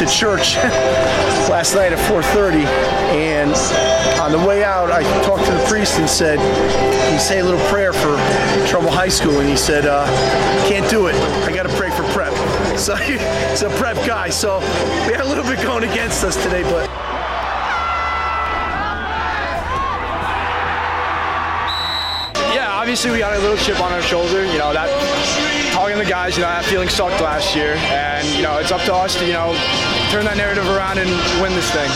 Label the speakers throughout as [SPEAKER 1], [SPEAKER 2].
[SPEAKER 1] To church last night at 4:30, and on the way out, I talked to the priest and said, "Can you say a little prayer for Trumbull High School?" And he said, uh, "Can't do it. I got to pray for prep." So he's a prep guy. So we had a little bit going against us today, but.
[SPEAKER 2] Yeah, obviously we got a little chip on our shoulder. You know that talking to the guys, you know that feeling sucked last year, and you know it's up to us to you know turn that narrative around and win this thing.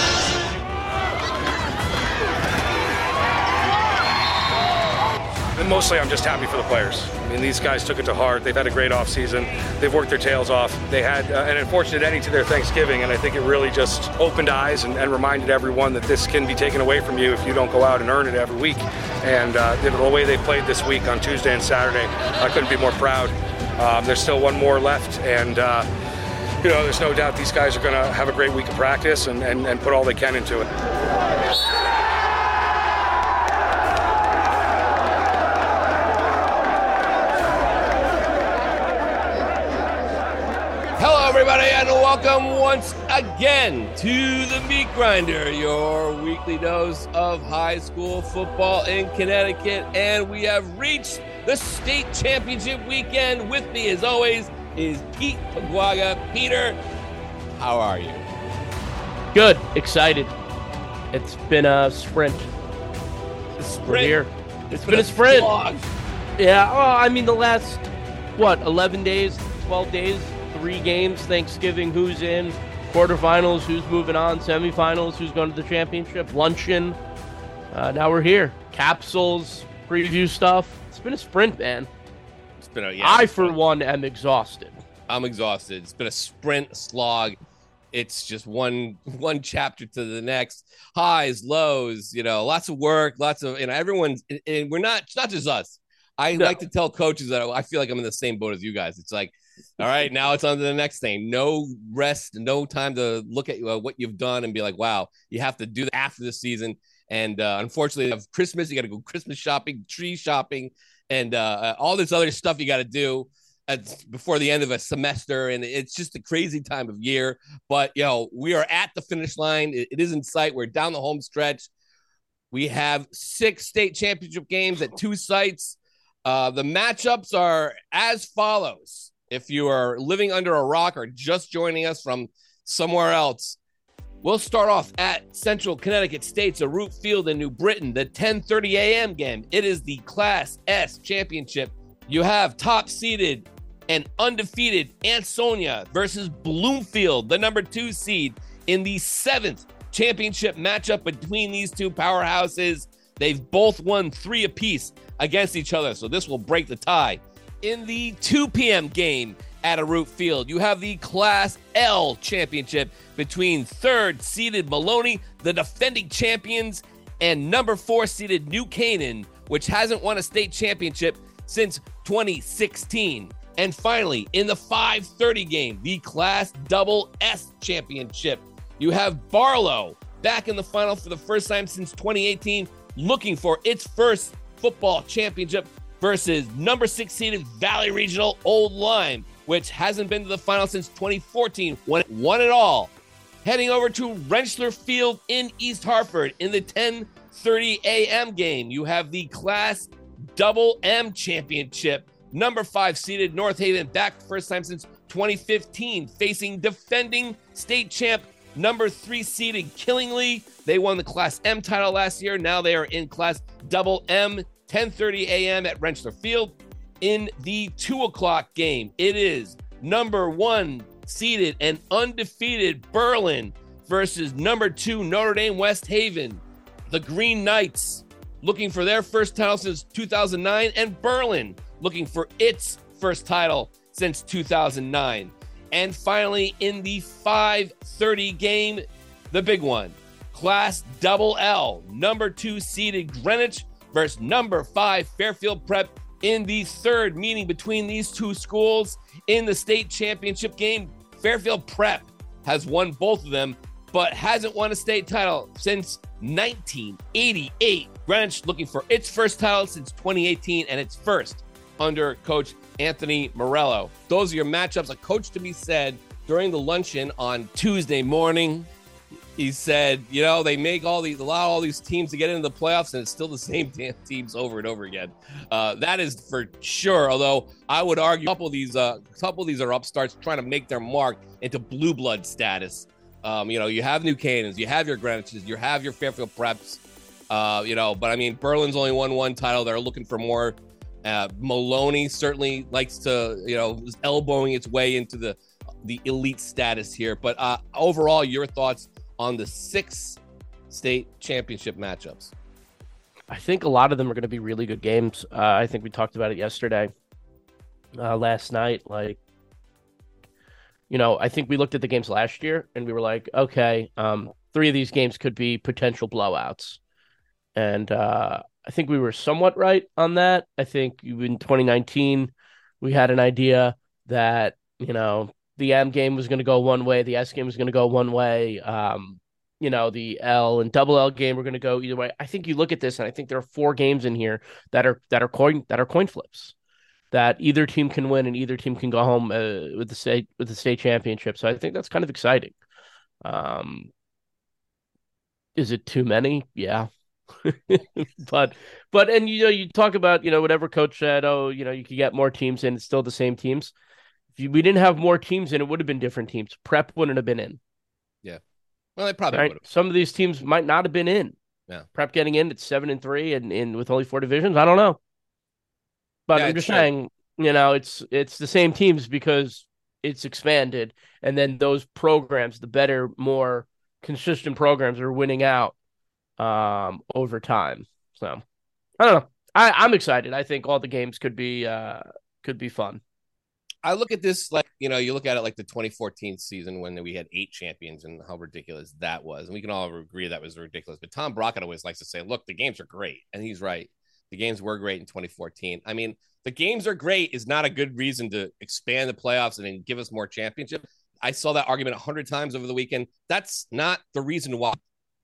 [SPEAKER 3] And mostly, I'm just happy for the players. I mean, these guys took it to heart. They've had a great offseason. They've worked their tails off. They had uh, an unfortunate ending to their Thanksgiving, and I think it really just opened eyes and, and reminded everyone that this can be taken away from you if you don't go out and earn it every week. And uh, the the way they played this week on Tuesday and Saturday, I couldn't be more proud. Um, there's still one more left, and uh, you know, there's no doubt these guys are going to have a great week of practice and, and, and put all they can into it.
[SPEAKER 4] Hello, everybody, and welcome once again to the Meat Grinder, your weekly dose of high school football in Connecticut. And we have reached the state championship weekend. With me, as always, is Pete Paguaga. Peter, how are you?
[SPEAKER 5] Good, excited. It's been a sprint. We're here.
[SPEAKER 4] It's
[SPEAKER 5] been a sprint.
[SPEAKER 4] slog.
[SPEAKER 5] Yeah, well, I mean the last what, 11 days, 12 days, three games, Thanksgiving, who's in, quarterfinals, who's moving on, semifinals, who's going to the championship, luncheon. Uh, now we're here. Capsules, preview stuff. It's been a sprint, man.
[SPEAKER 4] It's been a yeah.
[SPEAKER 5] I, for one, am exhausted.
[SPEAKER 4] I'm exhausted. It's been a sprint slog. It's just one one chapter to the next. Highs, lows, you know, lots of work, lots of you know, everyone's and we're not it's not just us. I
[SPEAKER 5] No.
[SPEAKER 4] like to tell coaches that I feel like I'm in the same boat as you guys. It's like, all right, now it's on to the next thing. No rest, no time to look at uh, what you've done and be like, wow, you have to do that after the season. And uh, unfortunately, of Christmas, you got to go Christmas shopping, tree shopping, and uh, uh, all this other stuff you got to do at, before the end of a semester. And it's just a crazy time of year. But, you know, we are at the finish line. It- it is in sight. We're down the home stretch. We have six state championship games at two sites. Uh, the matchups are as follows. If you are living under a rock or just joining us from somewhere else, we'll start off at Central Connecticut State's Arute Field in New Britain, the 10:30 a.m. game. It is the Class S championship. You have top seeded and undefeated Ansonia versus Bloomfield, the number two seed in the seventh championship matchup between these two powerhouses. They've both won three apiece against each other, so this will break the tie. In the 2 p.m. game at Arute Field, you have the Class L championship between third seeded Maloney, the defending champions, and number four seeded New Canaan, which hasn't won a state championship since 2016. And finally, in the 5:30 game, the Class Double S championship, you have Barlow back in the final for the first time since 2018, looking for its first football championship versus number six seeded Valley Regional Old Lyme, which hasn't been to the final since 2014 when it won it all. Heading over to Rentschler Field in East Hartford in the 10:30 a.m. game, you have the Class Double M Championship. Number five seeded North Haven back first time since 2015, facing defending state champ number three seeded Killingly. They won the Class M title last year. Now they are in Class Double M, 10:30 a.m. at Rentschler Field. In the two o'clock game, it is number one seeded and undefeated Berlin versus number two Notre Dame West Haven. The Green Knights looking for their first title since 2009, and Berlin looking for its first title since 2009. And finally, in the 530 game, the big one Class Double L, number two seeded Greenwich versus number five Fairfield Prep in the third meeting between these two schools in the state championship game. Fairfield Prep has won both of them, but hasn't won a state title since 1988. Greenwich looking for its first title since 2018 and its first under coach Anthony Morello. Those are your matchups. A coach to be said during the luncheon on Tuesday morning. He said, you know, they make all these, allow all these teams to get into the playoffs, and it's still the same damn teams over and over again. Uh, that is for sure. Although I would argue a couple of these, uh, a couple of these are upstarts trying to make their mark into blue blood status. Um, you know, you have New Canaans, you have your Greenwiches, you have your Fairfield Preps. Uh, you know, but I mean, Berlin's only won one title. They're looking for more. Uh, Maloney certainly likes to, you know, is elbowing its way into the the elite status here. But uh, overall, your thoughts on the six state championship matchups?
[SPEAKER 5] I think a lot of them are going to be really good games. Uh, I think we talked about it yesterday, uh, last night. Like, you know, I think we looked at the games last year and we were like, okay, um, three of these games could be potential blowouts. And uh, I think we were somewhat right on that. I think in 2019, we had an idea that, you know, the M game was going to go one way, the S game was going to go one way. Um, you know, the L and double L game were going to go either way. I think you look at this, and I think there are four games in here that are that are coin that are coin flips that either team can win and either team can go home uh, with the state with the state championship. So I think that's kind of exciting. Um, is it too many? Yeah. but but and you know you talk about you know whatever coach said oh you know you could get more teams in it's still the same teams if we didn't have more teams in, it would have been different teams. Prep wouldn't have been in.
[SPEAKER 4] Yeah. Well, they probably
[SPEAKER 5] right?
[SPEAKER 4] would have.
[SPEAKER 5] Some of these teams might not have been in.
[SPEAKER 4] Yeah.
[SPEAKER 5] Prep getting in at seven and three and in with only four divisions. I don't know. But yeah, I'm just saying, you know, it's it's the same teams because it's expanded, and then those programs, the better, more consistent programs, are winning out um, over time. So I don't know. I, I'm excited. I think all the games could be uh, could be fun.
[SPEAKER 4] I look at this like you know you look at it like the 2014 season when we had eight champions and how ridiculous that was, and we can all agree that was ridiculous. But Tom Brockett always likes to say, "Look, the games are great," and he's right. The games were great in 2014. I mean, the games are great is not a good reason to expand the playoffs and then give us more championship. I saw that argument a hundred times over the weekend. That's not the reason why.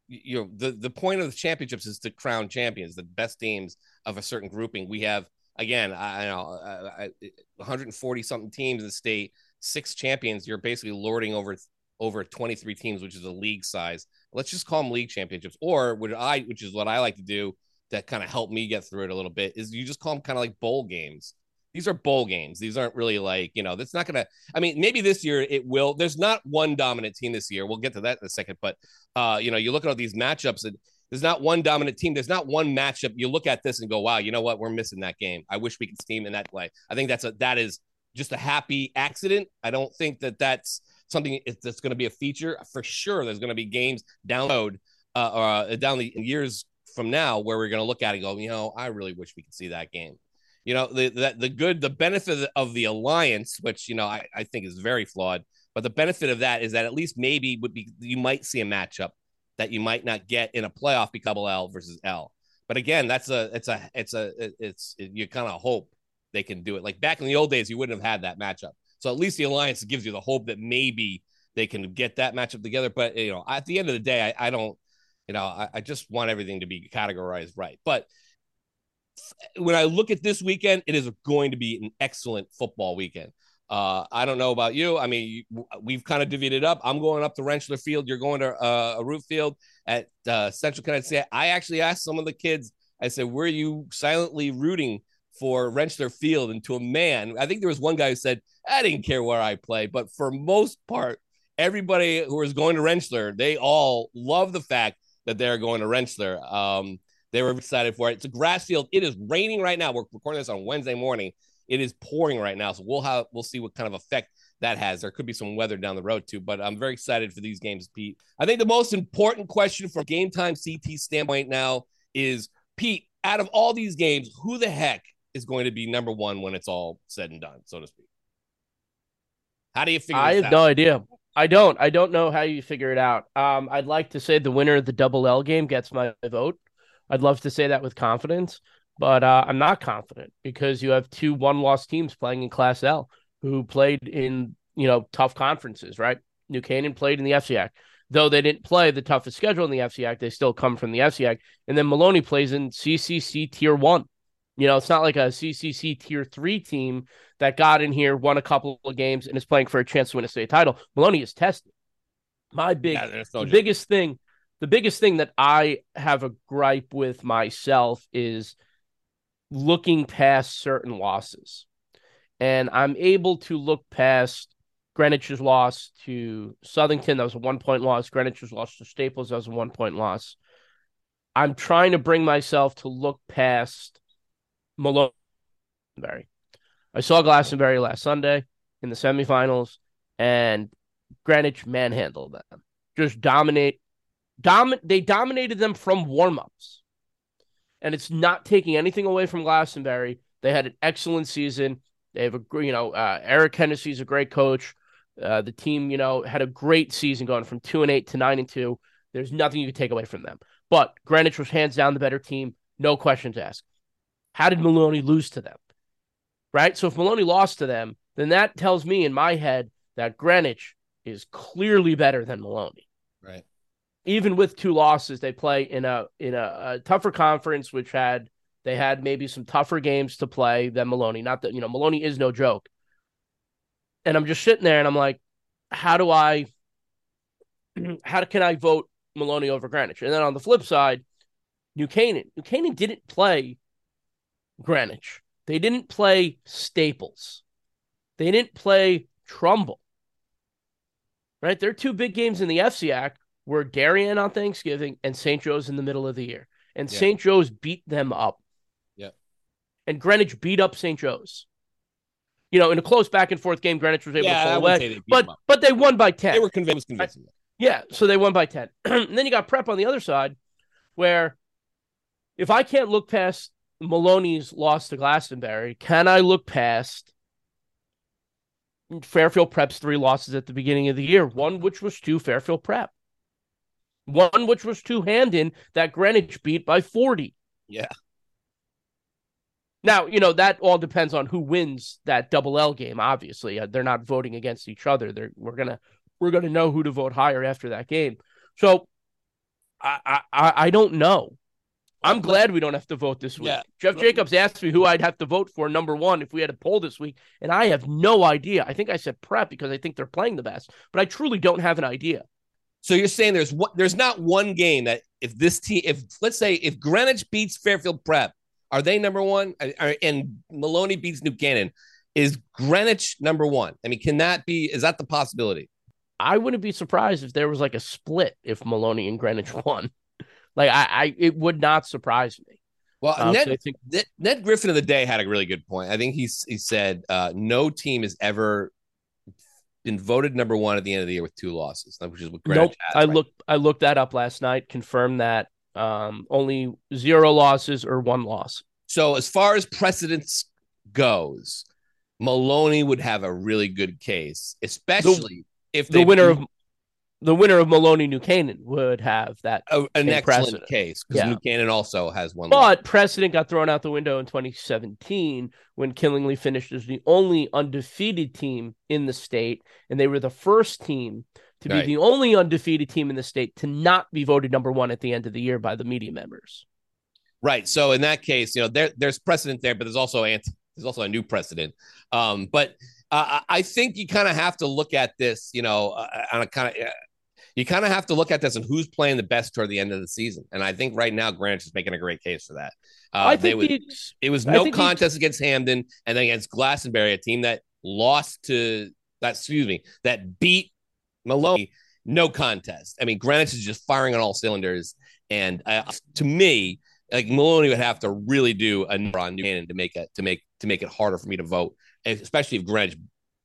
[SPEAKER 4] You know, the the point of the championships is to crown champions, the best teams of a certain grouping. We have again, I, I know I, I, 140 something teams in the state, six champions. You're basically lording over over 23 teams, which is a league size. Let's just call them league championships, or what I, which is what I like to do, that kind of help me get through it a little bit, is you just call them kind of like bowl games. These are bowl games. These aren't really like you know. That's not gonna. I mean, maybe this year it will. There's not one dominant team this year. We'll get to that in a second. But uh, you know, you look at all these matchups and there's not one dominant team. There's not one matchup. You look at this and go, wow, you know what? We're missing that game. I wish we could steam in that way. I think that's a that is just a happy accident. I don't think that that's something that's going to be a feature for sure. There's going to be games download uh, or uh, down the years from now where we're going to look at it and go, you know, I really wish we could see that game. You know, the the, the good, the benefit of the alliance, which you know I, I think is very flawed, but the benefit of that is that at least maybe would be you might see a matchup that you might not get in a playoff be couple L versus L. But again, that's a it's a it's a it's it, you kind of hope they can do it. Like back in the old days, you wouldn't have had that matchup. So at least the alliance gives you the hope that maybe they can get that matchup together. But you know, at the end of the day, I, I don't, you know, I, I just want everything to be categorized right. But when I look at this weekend, it is going to be an excellent football weekend. Uh, I don't know about you. I mean, we've kind of divvied it up. I'm going up to Rentschler Field. You're going to uh, Arute Field at uh, Central Connecticut. I actually asked some of the kids. I said, "Were you silently rooting for Rentschler Field?" And to a man, I think there was one guy who said, "I didn't care where I play," but for most part, everybody who is going to Rentschler, they all love the fact that they're going to Rentschler. Um, they were excited for it. It's a grass field. It is raining right now. We're recording this on Wednesday morning. It is pouring right now, so we'll have we'll see what kind of effect that has. There could be some weather down the road too, but I'm very excited for these games, Pete. I think the most important question from game time CT standpoint now is Pete. Out of all these games, who the heck is going to be number one when it's all said and done, so to speak? How do you figure? It out?
[SPEAKER 5] I have
[SPEAKER 4] out?
[SPEAKER 5] no idea. I don't. I don't know how you figure it out. Um, I'd like to say the winner of the double L game gets my vote. I'd love to say that with confidence, but uh, I'm not confident because you have two one-loss teams playing in Class L who played in you know tough conferences, right? New Canaan played in the FCIAC, though they didn't play the toughest schedule in the FCIAC. They still come from the FCIAC, and then Maloney plays in CCC Tier One. You know, it's not like a CCC Tier Three team that got in here, won a couple of games, and is playing for a chance to win a state title. Maloney is tested. My big,
[SPEAKER 4] Yeah,
[SPEAKER 5] the biggest thing, the biggest thing that I have a gripe with myself is looking past certain losses. And I'm able to look past Greenwich's loss to Southington. That was a one point loss. Greenwich's loss to Staples. That was a one point loss. I'm trying to bring myself to look past Malone. I saw Glastonbury last Sunday in the semifinals, and Greenwich manhandled them. Just dominate, domin- They dominated them from warmups, and it's not taking anything away from Glastonbury. They had an excellent season. They have a you know uh, Eric Hennessy's a great coach. Uh, the team you know had a great season going from two and eight to nine and two. There's nothing you could take away from them. But Greenwich was hands down the better team, no questions asked. How did Maloney lose to them? Right. So if Maloney lost to them, then that tells me in my head that Greenwich is clearly better than Maloney.
[SPEAKER 4] Right.
[SPEAKER 5] Even with two losses, they play in a in a, a tougher conference, which had they had maybe some tougher games to play than Maloney. Not that you know Maloney is no joke. And I'm just sitting there and I'm like, how do I how can I vote Maloney over Greenwich? And then on the flip side, New Canaan. New Canaan didn't play Greenwich. They didn't play Staples. They didn't play Trumbull. Right? Their two big games in the FCIAC were Darien on Thanksgiving and St. Joe's in the middle of the year. And
[SPEAKER 4] Yeah.
[SPEAKER 5] St. Joe's beat them up.
[SPEAKER 4] Yeah.
[SPEAKER 5] And Greenwich beat up St. Joe's. You know, in a close back and forth game, Greenwich was able
[SPEAKER 4] Yeah,
[SPEAKER 5] to pull away.
[SPEAKER 4] say they beat
[SPEAKER 5] But but they won by 10.
[SPEAKER 4] They were convinced, convincing.
[SPEAKER 5] Yeah, so they won by 10. and then you got prep on the other side, where if I can't look past Maloney's loss to Glastonbury, can I look past Fairfield Prep's three losses at the beginning of the year? One which was to Fairfield Prep, one which was to Hamden that Greenwich beat by 40.
[SPEAKER 4] Yeah.
[SPEAKER 5] Now, you know, that all depends on who wins that double L game, obviously. Uh, They're not voting against each other. They're we're gonna we're gonna know who to vote higher after that game. So I I, I I don't know. I'm glad we don't have to vote this week.
[SPEAKER 4] Yeah.
[SPEAKER 5] Jeff Jacobs asked me who I'd have to vote for number one if we had a poll this week, and I have no idea. I think I said prep because I think they're playing the best, but I truly don't have an idea.
[SPEAKER 4] So you're saying there's one, there's not one game that if this team, if let's say if Greenwich beats Fairfield Prep, are they number one? And Maloney beats New Canaan, is Greenwich number one? I mean, can that be? Is that the possibility?
[SPEAKER 5] I wouldn't be surprised if there was like a split if Maloney and Greenwich won. Like I, I it would not surprise me.
[SPEAKER 4] Well,
[SPEAKER 5] Um,
[SPEAKER 4] Ned,
[SPEAKER 5] so think
[SPEAKER 4] Ned, Ned Griffen of the day had a really good point. I think he's he said uh, no team has ever been voted number one at the end of the year with two losses, which is what Greenwich
[SPEAKER 5] nope.
[SPEAKER 4] has.
[SPEAKER 5] I
[SPEAKER 4] right
[SPEAKER 5] looked I looked that up last night, confirmed that um only zero losses or one loss.
[SPEAKER 4] So as far as precedence goes, Maloney would have a really good case, especially if
[SPEAKER 5] The winner of the winner of Maloney New Canaan would have that.
[SPEAKER 4] a, an excellent
[SPEAKER 5] precedent.
[SPEAKER 4] case because
[SPEAKER 5] Yeah.
[SPEAKER 4] New Canaan also has one.
[SPEAKER 5] But precedent got thrown out the window in 2017 when Killingly finished as the only undefeated team in the state, and they were the first team to be the only undefeated team in the state to not be voted number one at the end of the year by the media members.
[SPEAKER 4] Right. So in that case, you know, there there's precedent there, but there's also anti, there's also a new precedent. Um, but uh, I I think you kind of have to look at this, you know, uh, on a kind of uh, you kind of have to look at this and who's playing the best toward the end of the season. And I think right now Greenwich is making a great case for that. Uh,
[SPEAKER 5] I think
[SPEAKER 4] would, it was no contest against Hamden and then against Glastonbury, a team that lost to that. Excuse me, that beat Maloney, no contest. I mean, Greenwich is just firing on all cylinders, and uh, to me, like Maloney would have to really do a number on New Canaan to make it to make to make it harder for me to vote, especially if Greenwich,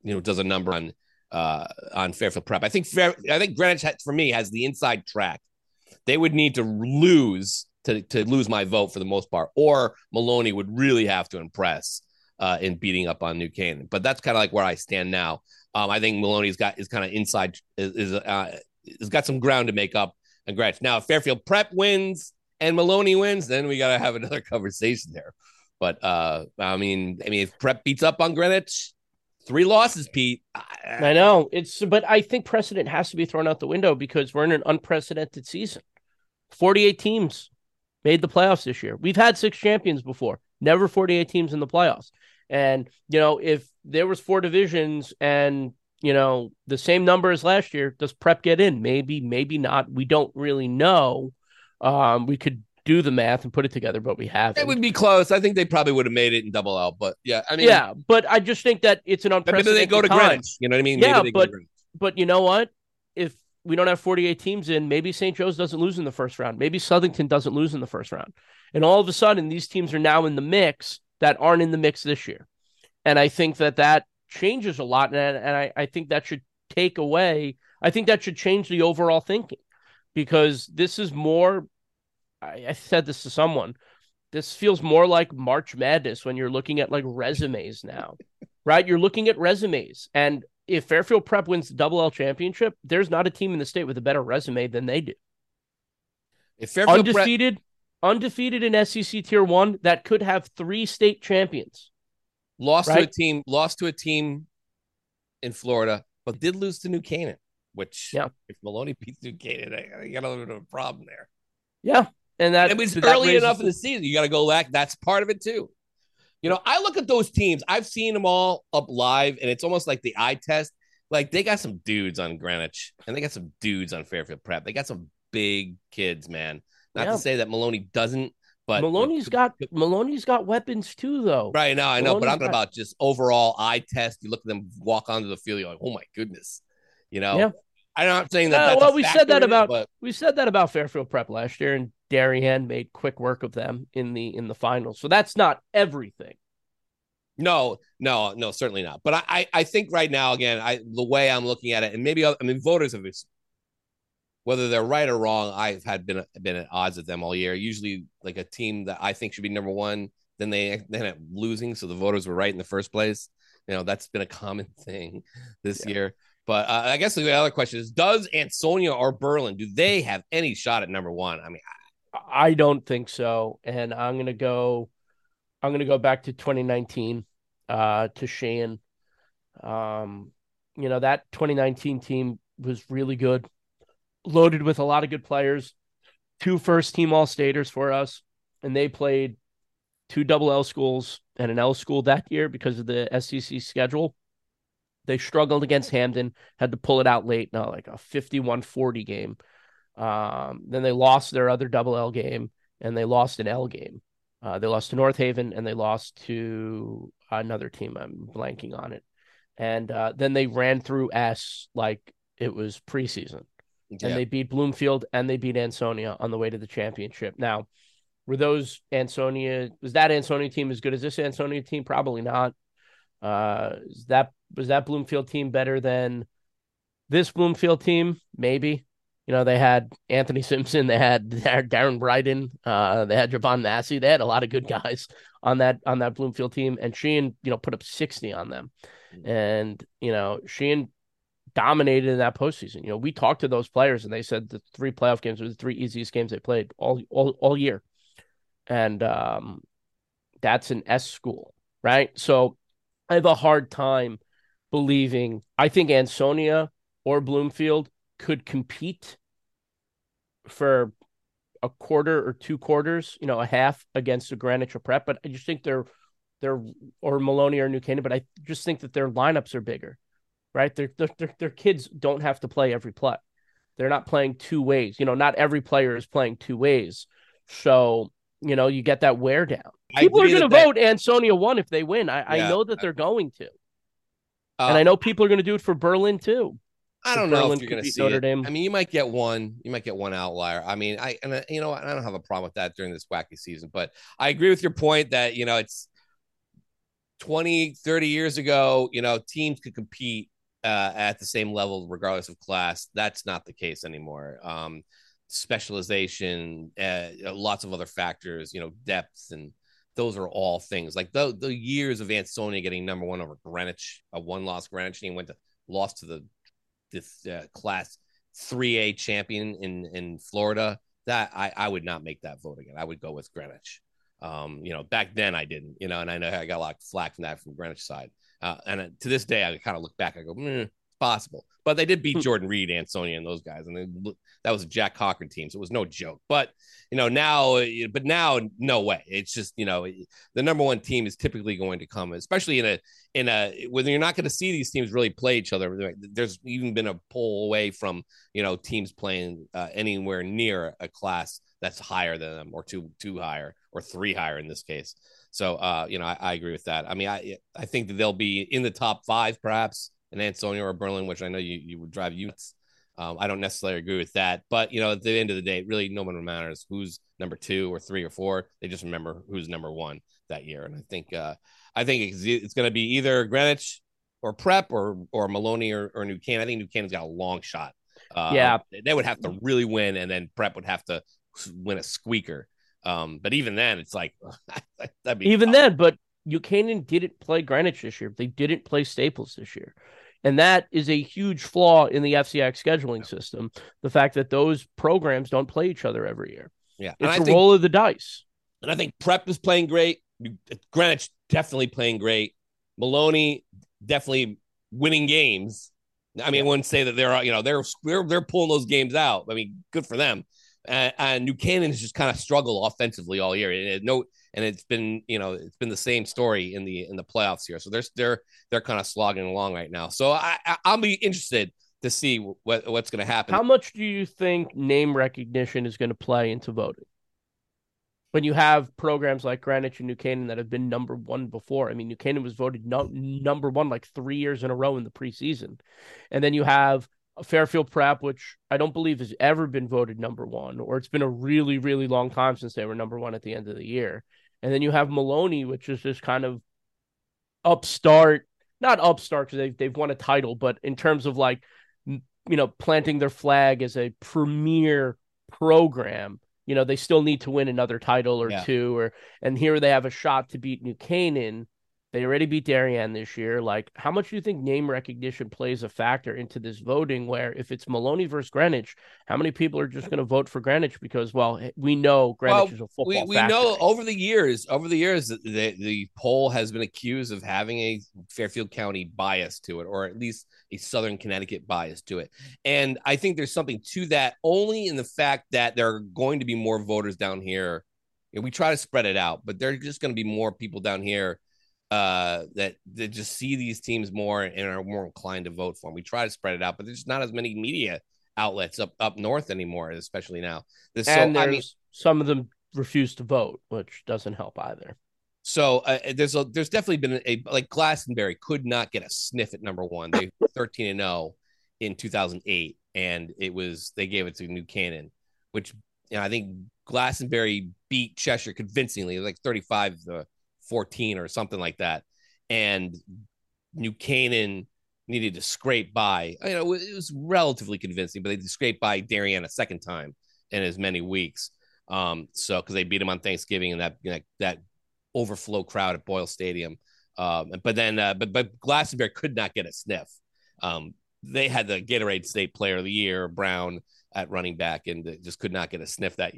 [SPEAKER 4] you know, does a number on uh on Fairfield Prep. I think Fair, I think Greenwich for me has the inside track. They would need to lose to to lose my vote for the most part, or Maloney would really have to impress uh, in beating up on New Canaan. But that's kind of like where I stand now. Um, I think Maloney's got is kind of inside is, is uh, has got some ground to make up and Greenwich. Now, if Fairfield Prep wins and Maloney wins, then we got to have another conversation there. But uh, I mean, I mean, if Prep beats up on Greenwich, three losses, Pete.
[SPEAKER 5] I know it's, but I think precedent has to be thrown out the window because we're in an unprecedented season. Forty-eight teams made the playoffs this year. We've had six champions before, never forty-eight teams in the playoffs. And you know, if there was four divisions and you know the same number as last year, does Prep get in? Maybe, maybe not. We don't really know. Um, we could do the math and put it together, but we haven't.
[SPEAKER 4] It would be close. I think they probably would have made it in double L, but yeah, I mean,
[SPEAKER 5] yeah, but I just think that it's an unprecedented.
[SPEAKER 4] Maybe they go to
[SPEAKER 5] time.
[SPEAKER 4] Greenwich. You know what I mean?
[SPEAKER 5] Yeah,
[SPEAKER 4] maybe
[SPEAKER 5] but but you know what? If we don't have 48 teams in, maybe St. Joe's doesn't lose in the first round. Maybe Southington doesn't lose in the first round, and all of a sudden these teams are now in the mix that aren't in the mix this year, and I think that that changes a lot, and and I, I think that should take away. I think that should change the overall thinking because this is more I, I said this to someone. This feels more like March Madness when you're looking at like resumes now, right? You're looking at resumes, and if Fairfield Prep wins the Double L championship, there's not a team in the state with a better resume than they do.
[SPEAKER 4] If Fairfield
[SPEAKER 5] undefeated, Prep... undefeated in SCC Tier One, that could have three state champions.
[SPEAKER 4] Lost right? to a team, lost to a team in Florida, but did lose to New Canaan. Which, yeah. if Maloney beats New Canaan, I, I got a little bit of a problem there.
[SPEAKER 5] Yeah, and that
[SPEAKER 4] it was early enough in the season. You got to go back. That's part of it too. You know, I look at those teams. I've seen them all up live, and it's almost like the eye test. Like they got some dudes on Greenwich, and they got some dudes on Fairfield Prep. They got some big kids, man. Not yeah. to say that Maloney doesn't, but
[SPEAKER 5] Maloney's got Maloney's got weapons too, though.
[SPEAKER 4] Right now, I know, Maloney's but I'm talking got... about just overall eye test. You look at them walk onto the field, you're like, oh my goodness, you know.
[SPEAKER 5] Yeah.
[SPEAKER 4] I'm not saying that.
[SPEAKER 5] Uh, well, we said that about it, but... we said that about Fairfield Prep last year, and Darien made quick work of them in the in the finals. So that's not everything.
[SPEAKER 4] No, no, no, certainly not. But I, I, I think right now, again, I the way I'm looking at it, and maybe I mean voters have whether they're right or wrong. I've had been been at odds with them all year. Usually, like a team that I think should be number one, then they then end up losing, so the voters were right in the first place. You know, that's been a common thing this yeah. year. But uh, I guess the other question is: Does Ansonia or Berlin do they have any shot at number one? I mean,
[SPEAKER 5] I don't think so. And I'm gonna go I'm gonna go back to 2019 uh to Sheehan. Um, you know, that 2019 team was really good, loaded with a lot of good players, two first team all staters for us, and they played two double L schools and an L school that year because of the SCC schedule. They struggled against Hamden, had to pull it out late, now like a 51 40 game. Um, then they lost their other double L game and they lost an L game. Uh, they lost to North Haven and they lost to another team. I'm blanking on it. And uh, then they ran through S like it was preseason. Yeah. And they beat Bloomfield and they beat Ansonia on the way to the championship. Now, were those Ansonia, was that Ansonia team as good as this Ansonia team? Probably not. Uh, is that was that Bloomfield team better than this Bloomfield team? Maybe. You know, they had Anthony Simpson, they had Darren Bryden, uh, they had Javon Massey. They had a lot of good guys on that on that Bloomfield team, and Sheehan, you know, put up sixty on them, mm-hmm. and you know, Sheehan dominated in that postseason. You know, we talked to those players, and they said the three playoff games were the three easiest games they played all all all year, and um, that's an S school, right? So I have a hard time believing. I think Ansonia or Bloomfield could compete for a quarter or two quarters, you know, a half against a Greenwich or Prep, but I just think they're they're or Maloney or New Canaan, but I just think that their lineups are bigger, right? Their their their kids don't have to play every play. They're not playing two ways. You know, not every player is playing two ways. So, you know, you get that wear down. People are going to vote Ansonia one if they win. I, yeah, I know that they're going to. Uh, and I know people are going to do it for Berlin too.
[SPEAKER 4] I don't know if you're going to see Notre it. Dame. I mean, you might get one. You might get one outlier. I mean, I and you know, I don't have a problem with that during this wacky season. But I agree with your point that you know it's 20, 30 years ago. You know, teams could compete uh, at the same level regardless of class. That's not the case anymore. Um, specialization, uh, lots of other factors. You know, depth and those are all things like the the years of Ansonia getting number one over Greenwich, a one loss Greenwich and he went to lost to the this uh, class 3A champion in in Florida, that I, I would not make that vote again. I would go with Greenwich. Um, you know, back then I didn't, you know, and I know I got a lot of flack from that from Greenwich side. Uh, and to this day, I kind of look back, I go, mm, possible. But they did beat hmm. Jordan Reed, Ansonia, and those guys, and they, that was a Jack Cochran team, so it was no joke. But you know now, but now, no way. It's just you know the number one team is typically going to come, especially in a in a when you're not going to see these teams really play each other. There's even been a pull away from you know teams playing uh, anywhere near a class that's higher than them, or two two higher, or three higher in this case. So uh, you know, I, I agree with that. I mean, I I think that they'll be in the top five, perhaps an Ansonia or Berlin, which I know you, you would drive you. Um, I don't necessarily agree with that, but you know, at the end of the day, really no one matters who's number two or three or four. They just remember who's number one that year, and I think uh, I think it's, it's going to be either Greenwich or Prep or or Maloney or, or New Canaan. I think New Canaan's got a long shot. Uh,
[SPEAKER 5] yeah,
[SPEAKER 4] they would have to really win, and then Prep would have to win a squeaker. Um, but even then, it's like
[SPEAKER 5] even tough. then. But New Canaan didn't play Greenwich this year. They didn't play Staples this year. And that is a huge flaw in the FCIAC scheduling system. The fact that those programs don't play each other every year.
[SPEAKER 4] Yeah.
[SPEAKER 5] It's a think, roll of the dice.
[SPEAKER 4] And I think Prep is playing great. Greenwich definitely playing great. Maloney definitely winning games. I mean, I wouldn't say that they're you know they're they're, they're pulling those games out. I mean, good for them. And, and New Canaan has just kind of struggled offensively all year. And no, and it's been you know it's been the same story in the in the playoffs here. So they're they're they're kind of slogging along right now. So I, I will be interested to see what what's going to happen.
[SPEAKER 5] How much do you think name recognition is going to play into voting? When you have programs like Greenwich and New Canaan that have been number one before, I mean, New Canaan was voted no, number one like three years in a row in the preseason, and then you have Fairfield Prep, which I don't believe has ever been voted number one, or it's been a really, really long time since they were number one at the end of the year. And then you have Maloney, which is this kind of upstart, not upstart because they've, they've won a title, but in terms of like, you know, planting their flag as a premier program, you know, they still need to win another title or yeah. two, or and here they have a shot to beat New Canaan they already beat Darien this year. Like, how much do you think name recognition plays a factor into this voting? Where if it's Maloney versus Greenwich, how many people are just going to vote for Greenwich because, well, eh, we know Greenwich well, is a football.
[SPEAKER 4] We, we know over the years, over the years, the, the poll has been accused of having a Fairfield County bias to it, or at least a Southern Connecticut bias to it. And I think there's something to that, only in the fact that there are going to be more voters down here. we try to spread it out, but there are just going to be more people down here uh that that just see these teams more and are more inclined to vote for them. We try to spread it out, but there's not as many media outlets up up north anymore, especially now.
[SPEAKER 5] This, and so, I mean, some of them refuse to vote, which doesn't help either.
[SPEAKER 4] So uh, there's a there's definitely been a like Glastonbury could not get a sniff at number one. They 13 and 0 in 2008, and it was they gave it to New Canaan, which you know, I think Glastonbury beat Cheshire convincingly, like 35 to 14 or something like that. And New Canaan needed to scrape by. You know, it was relatively convincing, but they scraped by Darien a second time in as many weeks. Um, so because they beat them on Thanksgiving and that, that that overflow crowd at Boyle Stadium. Um, but then, uh, but but Glastonbury could not get a sniff. Um, they had the Gatorade State Player of the Year, Brown at running back, and just could not get a sniff that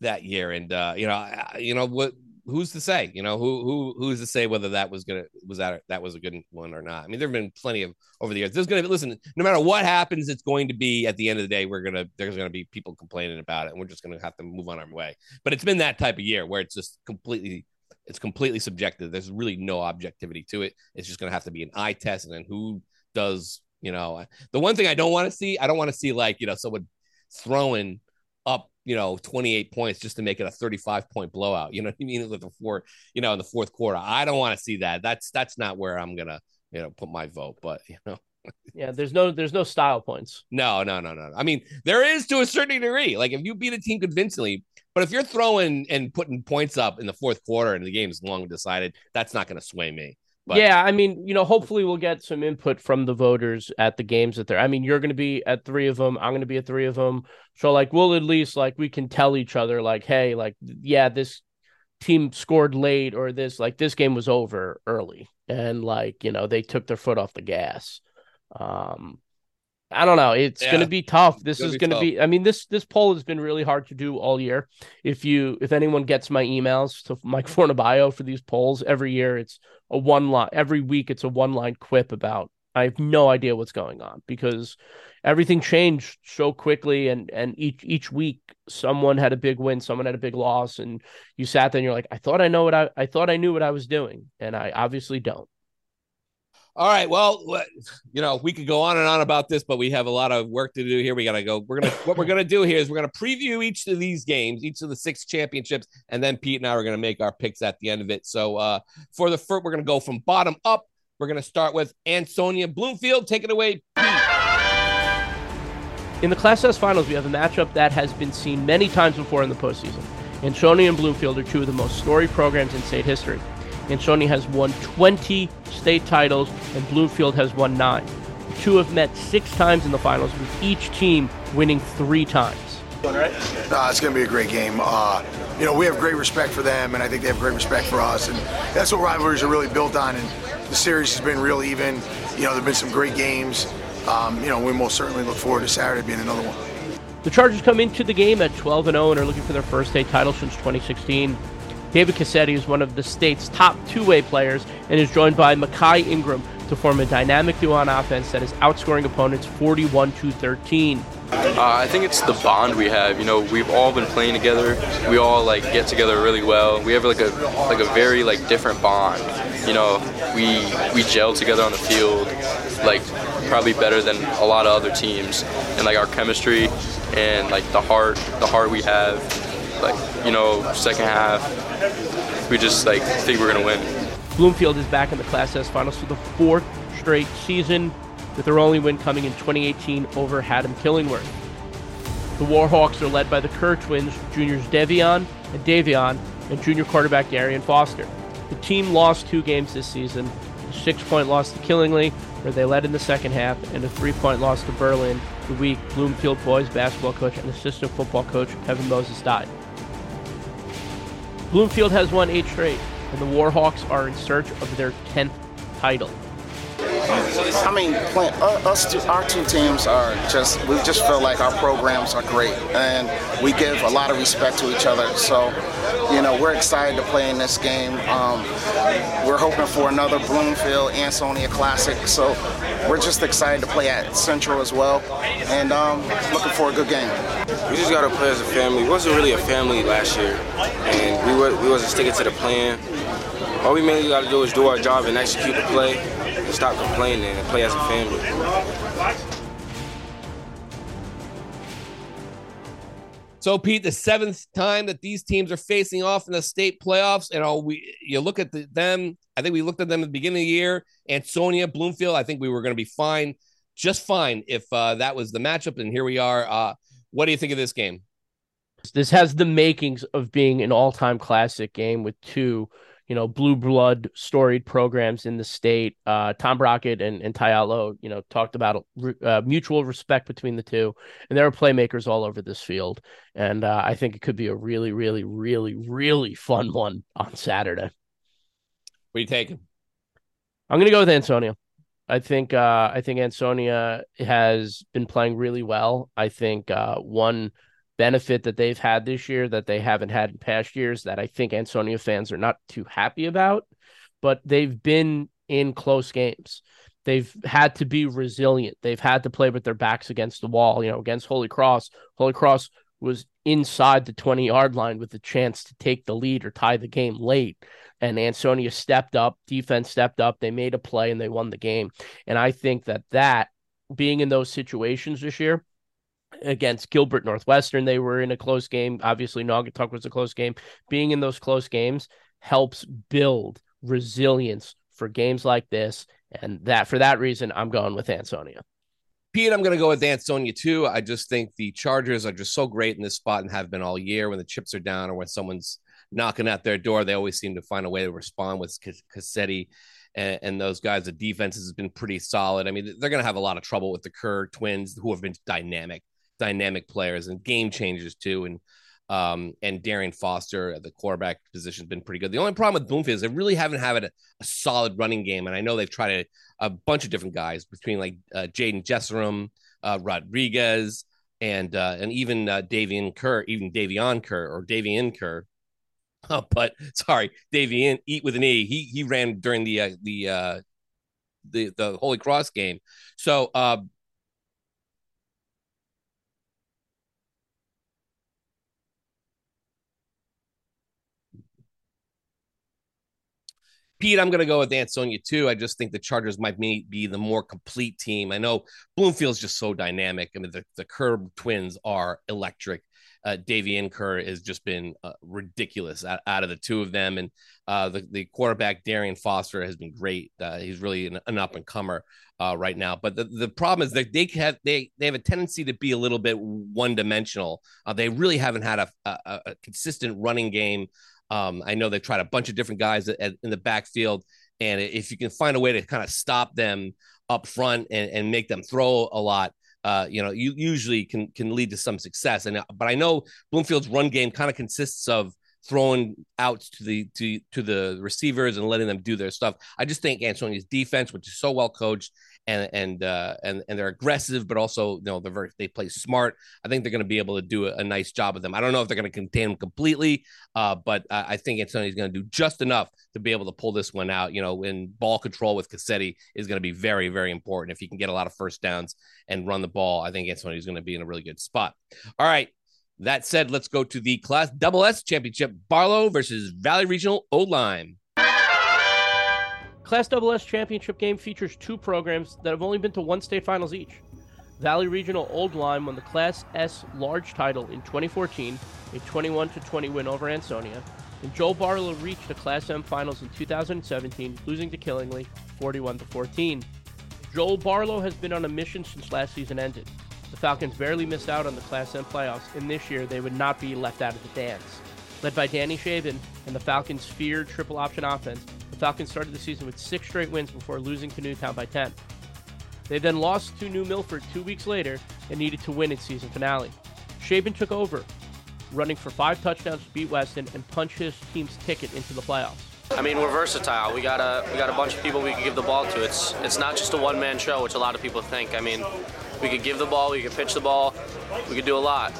[SPEAKER 4] that year. And uh, you know, you know what who's to say? You know, who who who's to say whether that was gonna was that that was a good one or not? I mean, there have been plenty of over the years. There's gonna be listen, no matter what happens, it's going to be at the end of the day, we're gonna there's gonna be people complaining about it, and we're just gonna have to move on our way. But it's been that type of year where it's just completely it's completely subjective. There's really no objectivity to it. It's just gonna have to be an eye test, and then who does you know the one thing I don't want to see, I don't want to see like you know someone throwing up you know, 28 points just to make it a 35 point blowout. You know what I mean? With the four, you know, in the fourth quarter. I don't want to see that. That's that's not where I'm gonna, you know, put my vote. But you know,
[SPEAKER 5] yeah, there's no there's no style points.
[SPEAKER 4] No, no, no, no. I mean, there is to a certain degree. Like if you beat a team convincingly, but if you're throwing and putting points up in the fourth quarter and the game's long decided, that's not going to sway me.
[SPEAKER 5] But yeah, I mean, you know, hopefully we'll get some input from the voters at the games that they're. I mean, you're going to be at three of them. I'm going to be at three of them. So like, we'll at least like we can tell each other like, hey, like, yeah, this team scored late or this like this game was over early and like you know they took their foot off the gas. Um, I don't know. It's yeah. going to be tough. This is going to be. I mean this this poll has been really hard to do all year. If you if anyone gets my emails to Mike Fornabio for these polls every year, it's a one line. Every week, it's a one line quip about. I have no idea what's going on because everything changed so quickly, and and each each week someone had a big win, someone had a big loss, and you sat there and you're like, I thought I know what I I thought I knew what I was doing, and I obviously don't.
[SPEAKER 4] All right. Well, you know, we could go on and on about this, but we have a lot of work to do here. We got to go. We're going to, what we're going to do here is we're going to preview each of these games, each of the six championships, and then Pete and I are going to make our picks at the end of it. So, uh, for the first, we're going to go from bottom up. We're going to start with Ansonia Bloomfield. Take it away, Pete.
[SPEAKER 5] In the Class S finals, we have a matchup that has been seen many times before in the postseason. Ansonia and Bloomfield are two of the most storied programs in state history. Ansonia has won 20 state titles, and Bloomfield has won nine. The two have met six times in the finals, with each team winning three times.
[SPEAKER 6] Right? Uh, it's going to be a great game. Uh, you know, we have great respect for them, and I think they have great respect for us, and that's what rivalries are really built on. And the series has been real even. You know, there've been some great games. Um, you know, we most certainly look forward to Saturday being another one.
[SPEAKER 5] The Chargers come into the game at 12 and 0 and are looking for their first state title since 2016. David Cassetti is one of the state's top two way players and is joined by Makai Ingram to form a dynamic duo on offense that is outscoring opponents 41 to 13.
[SPEAKER 7] Uh, I think it's the bond we have. You know, we've all been playing together. We all like get together really well. We have like a like a very like different bond. You know, we we gel together on the field, like probably better than a lot of other teams. And like our chemistry and like the heart the heart we have, like you know, second half we just like think we're gonna win.
[SPEAKER 5] Bloomfield is back in the Class S finals for the fourth straight season, with their only win coming in 2018 over Haddam Killingworth. The Warhawks are led by the Kerr twins, juniors Devion and Davion, and junior quarterback Darian Foster. The team lost two games this season, a six-point loss to Killingly, where they led in the second half, and a three-point loss to Berlin the week Bloomfield boys basketball coach and assistant football coach Kevin Moses died. Bloomfield has won eight straight, and the Warhawks are in search of their 10th title.
[SPEAKER 8] I mean, us, two, our two teams are just, we just feel like our programs are great, and we give a lot of respect to each other. So, you know, we're excited to play in this game. Um, we're hoping for another Bloomfield Ansonia Classic, so we're just excited to play at Central as well, and um, looking for a good game.
[SPEAKER 9] We just got to play as a family. It wasn't really a family last year, and we, were, we wasn't sticking to the plan. All we mainly got to do is do our job and execute the play and stop complaining and play as a family.
[SPEAKER 4] So, Pete, the seventh time that these teams are facing off in the state playoffs, and all we you look at the, them. I think we looked at them at the beginning of the year. Ansonia, Bloomfield. I think we were going to be fine, just fine, if uh, that was the matchup. And here we are. Uh, what do you think of this game?
[SPEAKER 5] This has the makings of being an all-time classic game with two you know, blue blood storied programs in the state. Uh, Tom Brockett and, and Ty you know, talked about uh, mutual respect between the two, and there are playmakers all over this field. And uh, I think it could be a really, really, really, really fun one on Saturday.
[SPEAKER 4] What are you taking?
[SPEAKER 5] I'm going to go with Ansonia. I think uh, I think Ansonia has been playing really well. I think uh, one benefit that they've had this year that they haven't had in past years that I think Ansonia fans are not too happy about, but they've been in close games. They've had to be resilient. They've had to play with their backs against the wall, you know, against Holy Cross. Holy Cross was inside the 20 yard line with a chance to take the lead or tie the game late. And Ansonia stepped up, defense stepped up, they made a play and they won the game. And I think that that being in those situations this year against Gilbert Northwestern. They were in a close game. Obviously, Naugatuck was a close game. Being in those close games helps build resilience for games like this And that for that reason, I'm going with Ansonia.
[SPEAKER 4] Pete, I'm going to go with Ansonia too. I just think the Chargers are just so great in this spot and have been all year. When the chips are down or when someone's knocking at their door, they always seem to find a way to respond with Cassetti and, and, those guys. The defense has been pretty solid. I mean, they're going to have a lot of trouble with the Kerr twins, who have been dynamic, dynamic players and game changers too. And um, and Darian Foster at the quarterback position has been pretty good. The only problem with Bloomfield is they really haven't had a, a, solid running game, and I know they've tried a, a bunch of different guys between like uh, Jaden Jeserim, uh, Rodriguez, and uh, and even uh, Davian Kerr, even Davion Kerr or Davian Kerr. Oh, but sorry, Davian, eat with an E. He he ran during the uh, the uh, the the Holy Cross game. So uh, Pete, I'm going to go with Ansonia too. I just think the Chargers might be the more complete team. I know Bloomfield's just so dynamic. I mean, the, the Kerr twins are electric. Uh, Davian Kerr has just been uh, ridiculous out, out, of the two of them. And uh, the, the quarterback, Darian Foster, has been great. Uh, he's really an, an up and comer uh, right now. But the, the problem is that they have they they have a tendency to be a little bit one dimensional. Uh, they really haven't had a, a, a consistent running game um, I know they've tried a bunch of different guys at, at, in the backfield, and if you can find a way to kind of stop them up front and, and make them throw a lot, uh, you know, you usually can can lead to some success. And but I know Bloomfield's run game kind of consists of throwing out to the to to the receivers and letting them do their stuff. I just think Ansonia's defense, which is so well coached and and uh, and and they're aggressive, but also you know they're very they play smart. I think they're going to be able to do a, a, nice job of them. I don't know if they're going to contain them completely, uh, but I, I think Ansonia's going to do just enough to be able to pull this one out. You know, in ball control with Cassetti is going to be very very important. If he can get a lot of first downs and run the ball, I think Ansonia's going to be in a really good spot. All right. That said, let's go to the Class Double S Championship. Barlow versus Valley Regional Old Lyme.
[SPEAKER 5] Class S Championship game features two programs that have only been to one state finals each. Valley Regional Old Lyme won the Class S large title in 2014, a 21 20 win over Ansonia, and Joel Barlow reached the Class M finals in 2017, losing to Killingly 41 14. Joel Barlow has been on a mission since last season ended. The Falcons barely missed out on the Class M playoffs, and this year they would not be left out of the dance. Led by Danny Shaven and the Falcons' feared triple option offense, the Falcons started the season with six straight wins before losing to Newtown by 10. They then lost to New Milford two weeks later and needed to win its season finale. Shaven took over, running for five touchdowns to beat Weston and punch his team's ticket into the playoffs.
[SPEAKER 10] I mean, we're versatile. We got a we got a bunch of people we can give the ball to. It's it's not just a one man show, which a lot of people think. I mean, we could give the ball, we could pitch the ball, we could do a lot.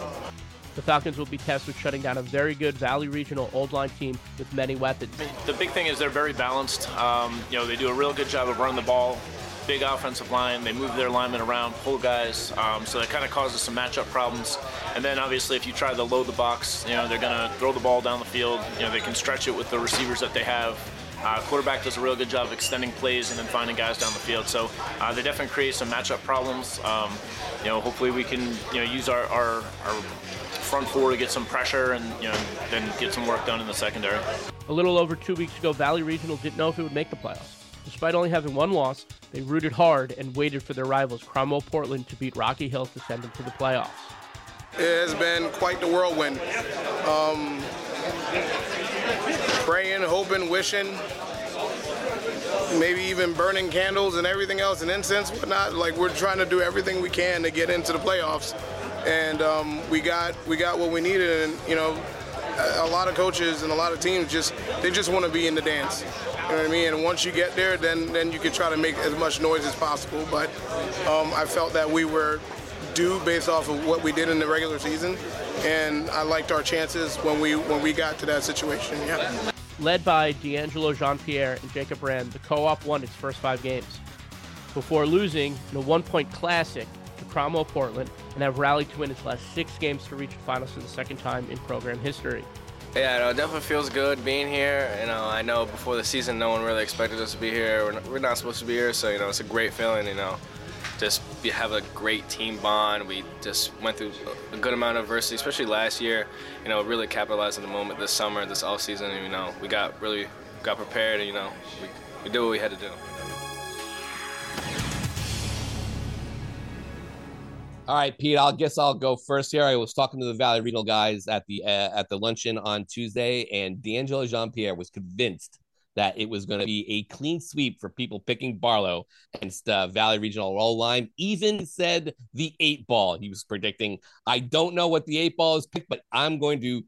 [SPEAKER 5] The Falcons will be tasked with shutting down a very good Valley Regional Old Lyme team with many weapons.
[SPEAKER 11] The big thing is they're very balanced. Um, you know, they do a real good job of running the ball. Big offensive line. They move their linemen around, pull guys. Um, so that kind of causes some matchup problems. And then obviously, if you try to load the box, you know, they're going to throw the ball down the field. You know, they can stretch it with the receivers that they have. Uh, quarterback does a real good job of extending plays and then finding guys down the field. So uh, they definitely create some matchup problems. Um, you know, hopefully we can you know use our, our, our front four to get some pressure and you know then get some work done in the secondary.
[SPEAKER 5] A little over two weeks ago, Valley Regional didn't know if it would make the playoffs. Despite only having one loss, they rooted hard and waited for their rivals Cromwell Portland to beat Rocky Hills to send them to the playoffs.
[SPEAKER 12] It has been quite the whirlwind. Um, praying, hoping, wishing, maybe even burning candles and everything else and incense, whatnot. Like we're trying to do everything we can to get into the playoffs and um, we got we got what we needed. And you know, a, lot of coaches and a lot of teams just they just want to be in the dance. You know what I mean? And once you get there, then then you can try to make as much noise as possible. But um, I felt that we were due based off of what we did in the regular season, and I liked our chances when we when we got to that situation. Yeah.
[SPEAKER 5] Led by D'Angelo Jean Pierre and Jacob Rand, the co op won its first five games before losing in a one point classic Cromwell Portland and have rallied to win its last six games to reach the finals for the second time in program history.
[SPEAKER 10] Yeah, no, it definitely feels good being here. You know, I know before the season, no one really expected us to be here. We're not, we're not supposed to be here, so you know, it's a great feeling. You know, just be, have a great team bond. We just went through a good amount of adversity, especially last year. You know, really capitalized on the moment this summer, this off season. You know, we got really got prepared, and you know, we, we did what we had to do.
[SPEAKER 4] All right, Pete. I guess I'll go first here. I was talking to the Valley Regional guys at the uh, at the luncheon on Tuesday, and D'Angelo Jean Pierre was convinced that it was going to be a clean sweep for people picking Barlow against uh, Valley Regional Old Lyme. Even said the eight ball. He was predicting. I don't know what the eight ball is picked, but I'm going to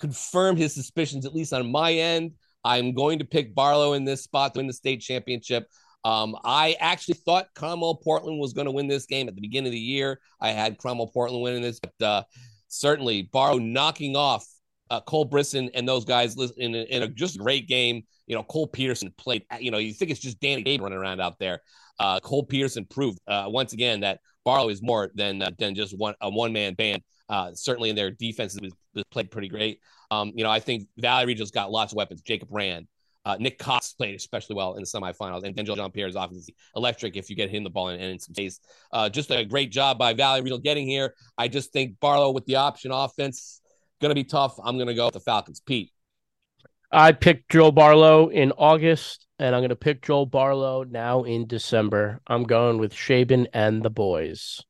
[SPEAKER 4] confirm his suspicions at least on my end. I'm going to pick Barlow in this spot to win the state championship. Um, I actually thought Cromwell Portland was going to win this game at the beginning of the year. I had Cromwell Portland winning this, but uh, certainly Barlow knocking off uh, Cole Brisson and those guys in, a, in a just great game. You know, Cole Peterson played, you know, you think it's just Danny Dave running around out there. Uh, Cole Peterson proved uh, once again that Barlow is more than uh, than just one a one man band. Uh, certainly in their defense was, was played pretty great. Um, you know, I think Valley Regional's got lots of weapons. Jacob Rand, uh, Nick Cox played especially well in the semifinals, and D'Angelo Jean Pierre is obviously electric if you get him the ball and in, in some space. Uh, just a great job by Valley Regional getting here. I just think Barlow with the option offense going to be tough. I'm going to go with the Falcons. Pete.
[SPEAKER 5] I picked Joel Barlow in August, and I'm going to pick Joel Barlow now in December. I'm going with Shaban and the boys.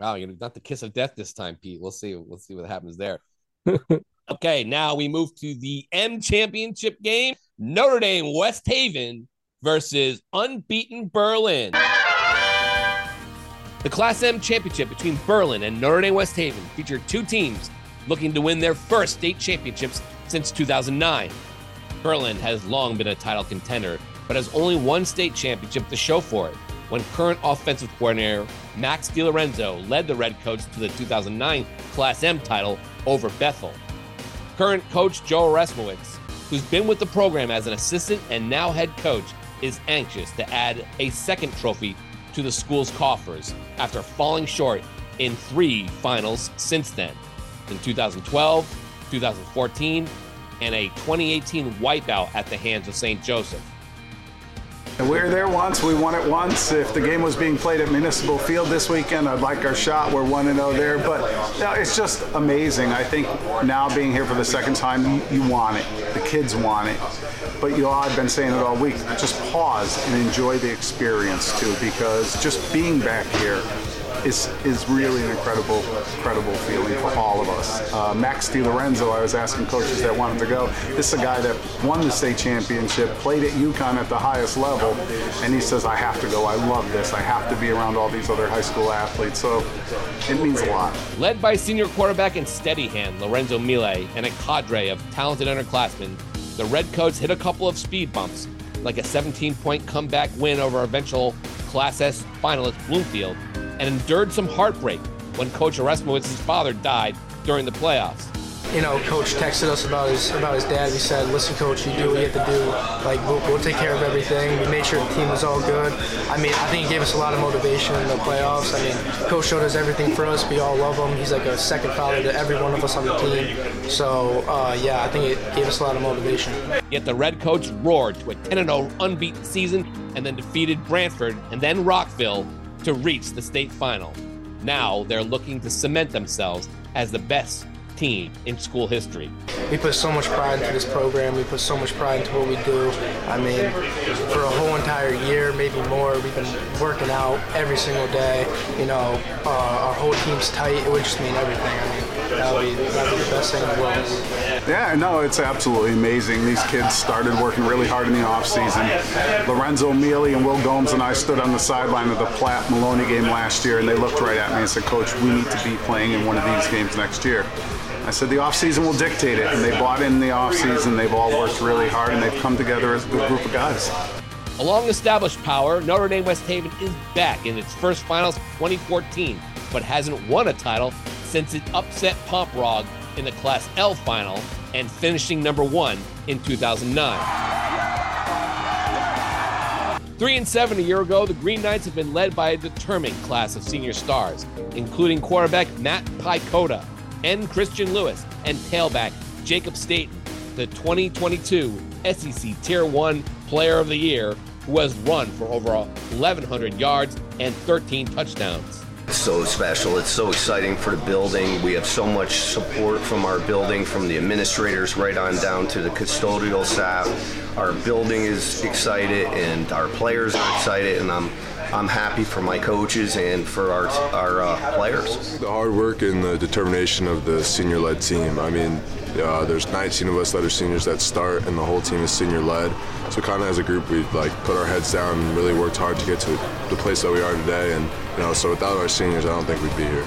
[SPEAKER 4] Wow, you're not the kiss of death this time, Pete. We'll see. We'll see what happens there. okay, now we move to the M Championship game. Notre Dame West Haven versus unbeaten Berlin. The Class M Championship between Berlin and Notre Dame West Haven featured two teams looking to win their first state championships since 2009. Berlin has long been a title contender, but has only one state championship to show for it when current offensive coordinator Max DiLorenzo led the Redcoats to the 2009 Class M title over Bethel. Current coach Joe Arasimowicz, who's been with the program as an assistant and now head coach, is anxious to add a second trophy to the school's coffers after falling short in three finals since then in 2012, 2014, and a 2018 wipeout at the hands of St. Joseph.
[SPEAKER 13] We were there once. We won it once. If the game was being played at Municipal Field this weekend, I'd like our shot. We're 1 0 there. But know, it's just amazing. I think now being here for the second time, you, you want it. The kids want it. But you know, I've been saying it all week. Just pause and enjoy the experience too, because just being back here is is really an incredible, incredible feeling for all of us. Uh, Max DiLorenzo, I was asking coaches that wanted to go. This is a guy that won the state championship, played at UConn at the highest level, and he says, "I have to go. I love this. I have to be around all these other high school athletes." So it means a lot.
[SPEAKER 4] Led by senior quarterback and steady hand Lorenzo Mile and a cadre of talented underclassmen, the Redcoats hit a couple of speed bumps, like a 17-point comeback win over eventual Class S finalist Bloomfield and endured some heartbreak when Coach Arasimowicz's father died during the playoffs.
[SPEAKER 14] You know, Coach texted us about his about his dad. He said, "Listen, Coach, you do what you have to do. Like, we'll, we'll take care of everything." We made sure the team was all good. I mean, I think he gave us a lot of motivation in the playoffs. I mean, Coach showed us everything for us. We all love him. He's like a second father to every one of us on the team. So, uh, yeah, I think it gave us a lot of motivation.
[SPEAKER 4] Yet the Redcoats roared to a 10-0 unbeaten season and then defeated Branford and then Rockville to reach the state final. Now they're looking to cement themselves as the best team in school history.
[SPEAKER 14] We put so much pride into this program. We put so much pride into what we do. I mean, for a whole entire year, maybe more, we've been working out every single day. You know, uh, our whole team's tight. It would just mean everything. I mean, that would be, that would be the best thing in the world.
[SPEAKER 13] Yeah, no, it's absolutely amazing. These kids started working really hard in the off season. Lorenzo Mealy and Will Gomes and I stood on the sideline of the Platt Maloney game last year, and they looked right at me and said, "Coach, we need to be playing in one of these games next year." I said the offseason will dictate it, and they bought in the offseason. They've all worked really hard, and they've come together as a good group of guys.
[SPEAKER 4] A long established power, Notre Dame West Haven is back in its first finals 2014, but hasn't won a title since it upset Pomperaug in the Class L final and finishing number one in 2009. Three and seven a year ago, the Green Knights have been led by a determined class of senior stars, including quarterback Matt Picota and Christian Lewis and tailback Jacob Staten, the 2022 SCC Tier 1 Player of the Year, who has run for over 1,100 yards and 13 touchdowns.
[SPEAKER 15] So special. It's so exciting for the building. We have so much support from our building, from the administrators right on down to the custodial staff. Our building is excited and our players are excited, and I'm I'm happy for my coaches and for our our uh, players.
[SPEAKER 16] The hard work and the determination of the senior-led team. I mean, uh, there's 19 of us that are seniors that start, and the whole team is senior-led. So kind of as a group, we like put our heads down and really worked hard to get to the place that we are today. And you know, so without our seniors, I don't think we'd be here.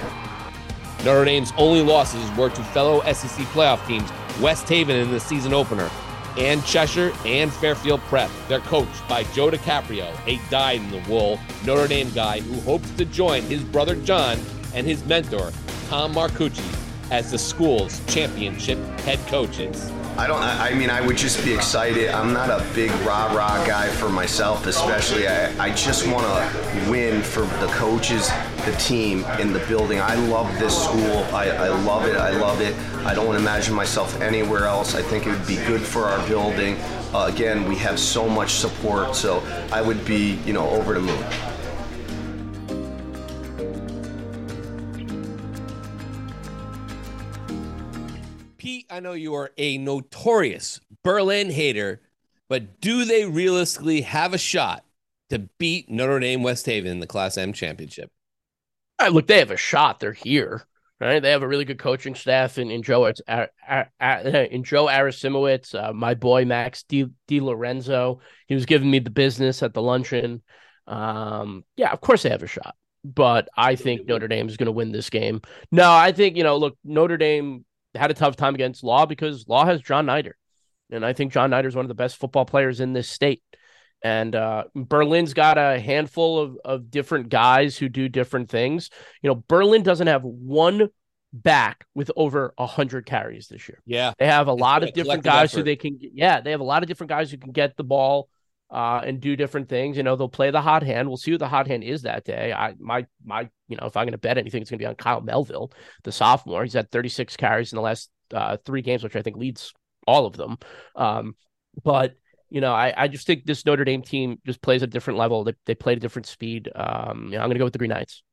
[SPEAKER 4] Notre Dame's only losses were to fellow SCC playoff teams West Haven in the season opener, and Cheshire and Fairfield Prep. They're coached by Joe DiCaprio, a dyed in the wool Notre Dame guy who hopes to join his brother John and his mentor, Tom Marcucci, as the school's championship head coaches.
[SPEAKER 15] I don't. I mean, I would just be excited. I'm not a big rah rah guy for myself, especially. I, I just want to win for the coaches, the team, and the building. I love this school. I, I love it. I love it. I don't want to imagine myself anywhere else. I think it would be good for our building. Uh, again, we have so much support, so I would be, you know, over the moon.
[SPEAKER 4] Pete, I know you are a notorious Berlin hater, but do they realistically have a shot to beat Notre Dame West Haven in the Class M championship?
[SPEAKER 5] Right, look, they have a shot. They're here. Right, they have a really good coaching staff in, in Joe it's in Joe Arasimowicz, uh, my boy Max Di, Di Lorenzo. He was giving me the business at the luncheon. Um, yeah, of course they have a shot, but I think Notre Dame is going to win this game. No, I think you know, look, Notre Dame had a tough time against Law because Law has John Nider, and I think John Nider is one of the best football players in this state. And uh, Berlin's got a handful of, of different guys who do different things. You know, Berlin doesn't have one back with over 100 carries this year.
[SPEAKER 4] Yeah.
[SPEAKER 5] They have a lot of different guys who they can, yeah, they have a lot of different guys who can get the ball uh, and do different things. You know, they'll play the hot hand. We'll see who the hot hand is that day. I, my, my, you know, if I'm going to bet anything, it's going to be on Kyle Melville, the sophomore. He's had 36 carries in the last uh, three games, which I think leads all of them. Um, but you know, I, I just think this Notre Dame team just plays a different level. They, they play at a different speed. Um, you know, I'm going to go with the Green Knights.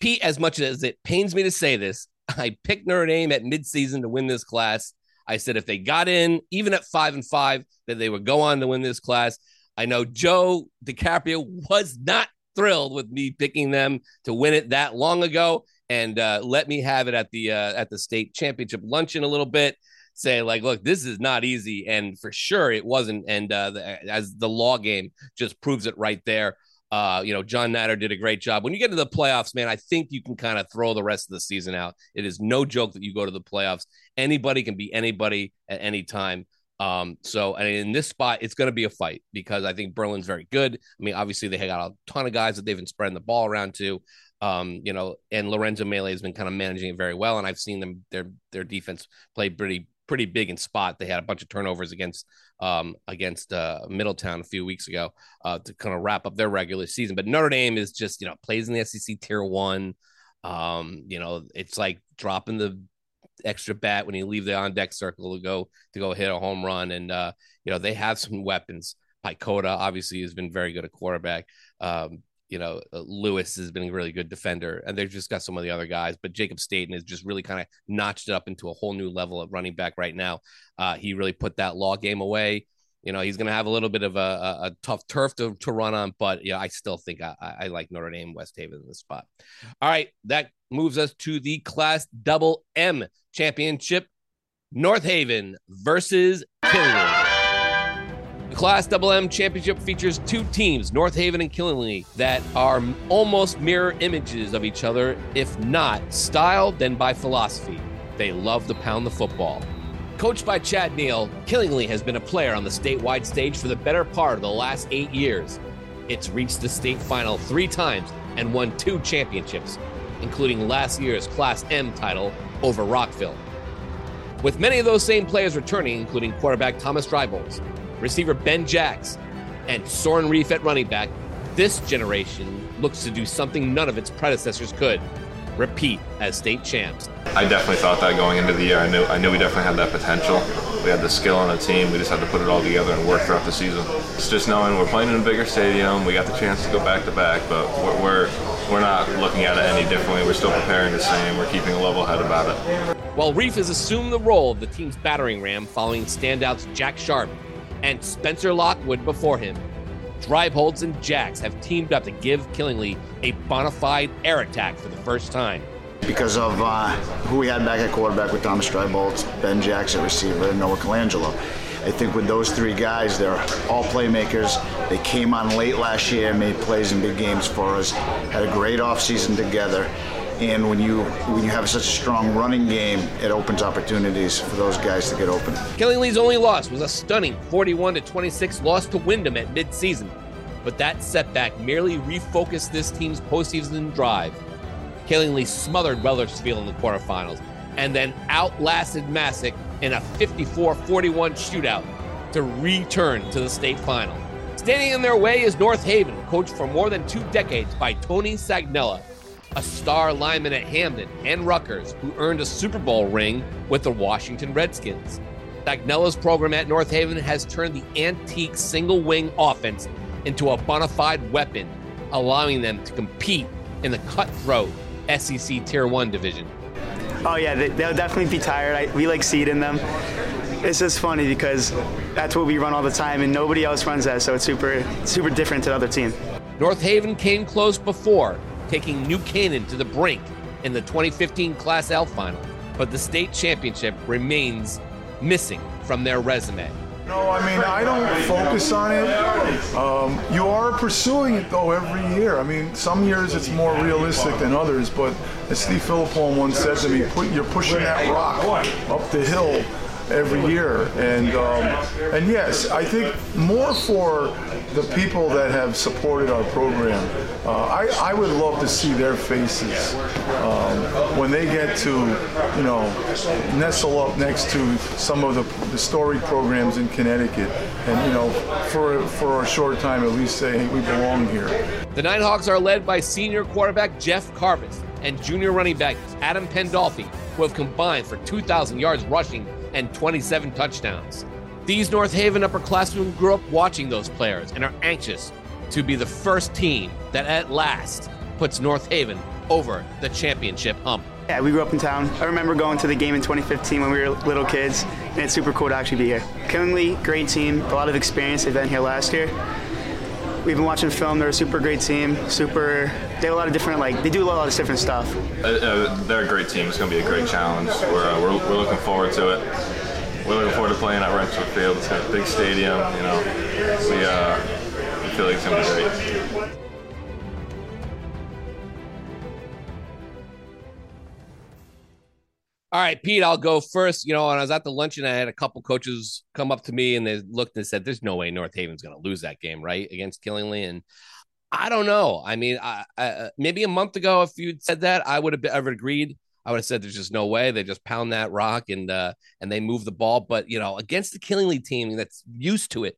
[SPEAKER 4] Pete, as much as it pains me to say this, I picked Notre Dame at midseason to win this class. I said if they got in, even at five and five, that they would go on to win this class. I know Joe DiCaprio was not thrilled with me picking them to win it that long ago, and uh, let me have it at the uh, at the state championship luncheon a little bit. Say like, look, this is not easy, and for sure it wasn't. And uh, the, as the law game just proves it right there. Uh, you know, John Natter did a great job. When you get to the playoffs, man, I think you can kind of throw the rest of the season out. It is no joke that you go to the playoffs. Anybody can be anybody at any time. Um, so and in this spot, it's going to be a fight because I think Berlin's very good. I mean, obviously they got a ton of guys that they've been spreading the ball around to. Um, you know, and Lorenzo Melee has been kind of managing it very well, and I've seen them their their defense play pretty pretty big in spot. They had a bunch of turnovers against um against uh Middletown a few weeks ago uh to kind of wrap up their regular season. But Notre Dame is just you know plays in the SCC tier one. Um, you know, it's like dropping the extra bat when you leave the on deck circle to go to go hit a home run. And uh, you know, they have some weapons. Picota obviously has been very good at quarterback. Um, you know, uh, Lewis has been a really good defender, and they've just got some of the other guys. But Jacob Staten has just really kind of notched it up into a whole new level of running back right now. Uh, he really put that law game away. You know, he's going to have a little bit of a, a, a tough turf to, to run on, but yeah, I still think I, I like Notre Dame West Haven in this spot. All right, that moves us to the Class Double M Championship. North Haven versus Killingly. Class Double M Championship features two teams, North Haven and Killingly, that are almost mirror images of each other, if not style, then by philosophy. They love to pound the football. Coached by Chad Neal, Killingly has been a player on the statewide stage for the better part of the last eight years. It's reached the state final three times and won two championships, including last year's Class M title over Rockville. With many of those same players returning, including quarterback Thomas Drybolts, receiver Ben Jacks, and Soren Reef at running back, this generation looks to do something none of its predecessors could repeat as state champs.
[SPEAKER 17] I definitely thought that going into the year. I knew I knew we definitely had that potential. We had the skill on the team. We just had to put it all together and work throughout the season. It's just knowing we're playing in a bigger stadium. We got the chance to go back to back, but we're we're, we're not looking at it any differently. We're still preparing the same. We're keeping a level head about it.
[SPEAKER 4] While Reef has assumed the role of the team's battering ram following standouts Jack Sharp and Spencer Lockwood before him, Drybolts and Jacks have teamed up to give Killingly a bona fide air attack for the first time.
[SPEAKER 8] Because of uh, who we had back at quarterback with Thomas Drybolts, Ben Jackson receiver, and Noah Colangelo. I think with those three guys, they're all playmakers. They came on late last year, made plays in big games for us, had a great offseason together. And when you when you have such a strong running game, it opens opportunities for those guys to get open.
[SPEAKER 4] Killingly's only loss was a stunning 41 to 26 loss to Windham at midseason, but that setback merely refocused this team's postseason drive. Killingly smothered Wethersfield in the quarterfinals and then outlasted Masuk in a 54-41 shootout to return to the state final. Standing in their way is North Haven, coached for more than two decades by Tony Sagnella, a star lineman at Hamden and Rutgers who earned a Super Bowl ring with the Washington Redskins. Sagnella's program at North Haven has turned the antique single wing offense into a bona fide weapon, allowing them to compete in the cutthroat SCC Tier 1 division.
[SPEAKER 18] Oh, yeah, they, will definitely be tired. I, we like seed in them. It's just funny because that's what we run all the time, and nobody else runs that, so it's super, super different to the other team.
[SPEAKER 4] North Haven came close before, taking New Canaan to the brink in the 2015 Class L final, but the state championship remains missing from their resume.
[SPEAKER 19] No, I mean, I don't focus on it. Um, you are pursuing it, though, every year. I mean, some years it's more realistic than others, but as Steve Philippone once said to me, put, you're pushing that rock up the hill every year. And um, and yes, I think more for the people that have supported our program. Uh, I, I would love to see their faces um, when they get to, you know, nestle up next to some of the, the storied programs in Connecticut, and you know, for for a short time at least say, hey, we belong here.
[SPEAKER 4] The Nighthawks are led by senior quarterback Jeff Carvis and junior running back Adam Pandolfi, who have combined for 2,000 yards rushing and 27 touchdowns. These North Haven upperclassmen grew up watching those players and are anxious to be the first team that at last puts North Haven over the championship hump.
[SPEAKER 18] Yeah, we grew up in town. I remember going to the game in 2015 when we were little kids, and it's super cool to actually be here. Killingly, great team, a lot of experience. They've been here last year. We've been watching film. They're a super great team. Super. They have a lot of different like. They do a lot of different stuff.
[SPEAKER 17] Uh, uh, they're a great team. It's going to be a great challenge. We're, uh, we're, we're looking forward to it. We're looking forward to playing at Rentschler Field. It's got a big stadium. You know, we uh, we feel like it's going to be great.
[SPEAKER 4] All right, Pete, I'll go first. You know, when I was at the luncheon, I had a couple coaches come up to me and they looked and said, "There's no way North Haven's going to lose that game, right, against Killingly." And I don't know. I mean, I, I, maybe a month ago, if you'd said that, I would have ever agreed. I would have said there's just no way. They just pound that rock and uh, and they move the ball. But you know, against the Killingly team that's used to it,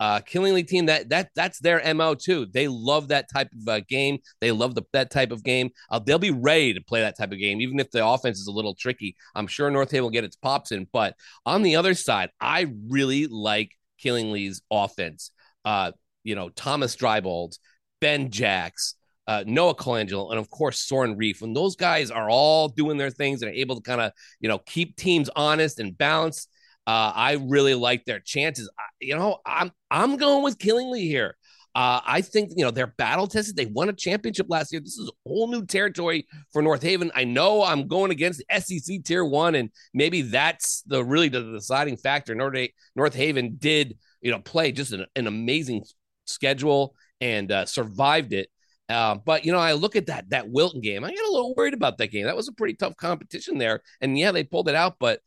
[SPEAKER 4] uh, Killingly team that that that's their mo too. They love that type of uh, game. They love the, that type of game. Uh, they'll be ready to play that type of game, even if the offense is a little tricky. I'm sure North Haven will get its pops in. But on the other side, I really like Killingly's offense. Uh, you know, Thomas Drybold, Ben Jacks, uh, Noah Colangelo, and of course Soren Reef. When those guys are all doing their things and are able to kind of you know keep teams honest and balanced uh, I really like their chances. I, you know, I'm I'm going with Killingly here. Uh, I think you know they're battle tested. They won a championship last year. This is a whole new territory for North Haven. I know I'm going against SCC Tier One, and maybe that's the really the deciding factor. North, North Haven did you know play just an, an amazing schedule and uh, survived it. Uh, but you know, I look at that that Wilton game. I get a little worried about that game. That was a pretty tough competition there, and yeah, they pulled it out. But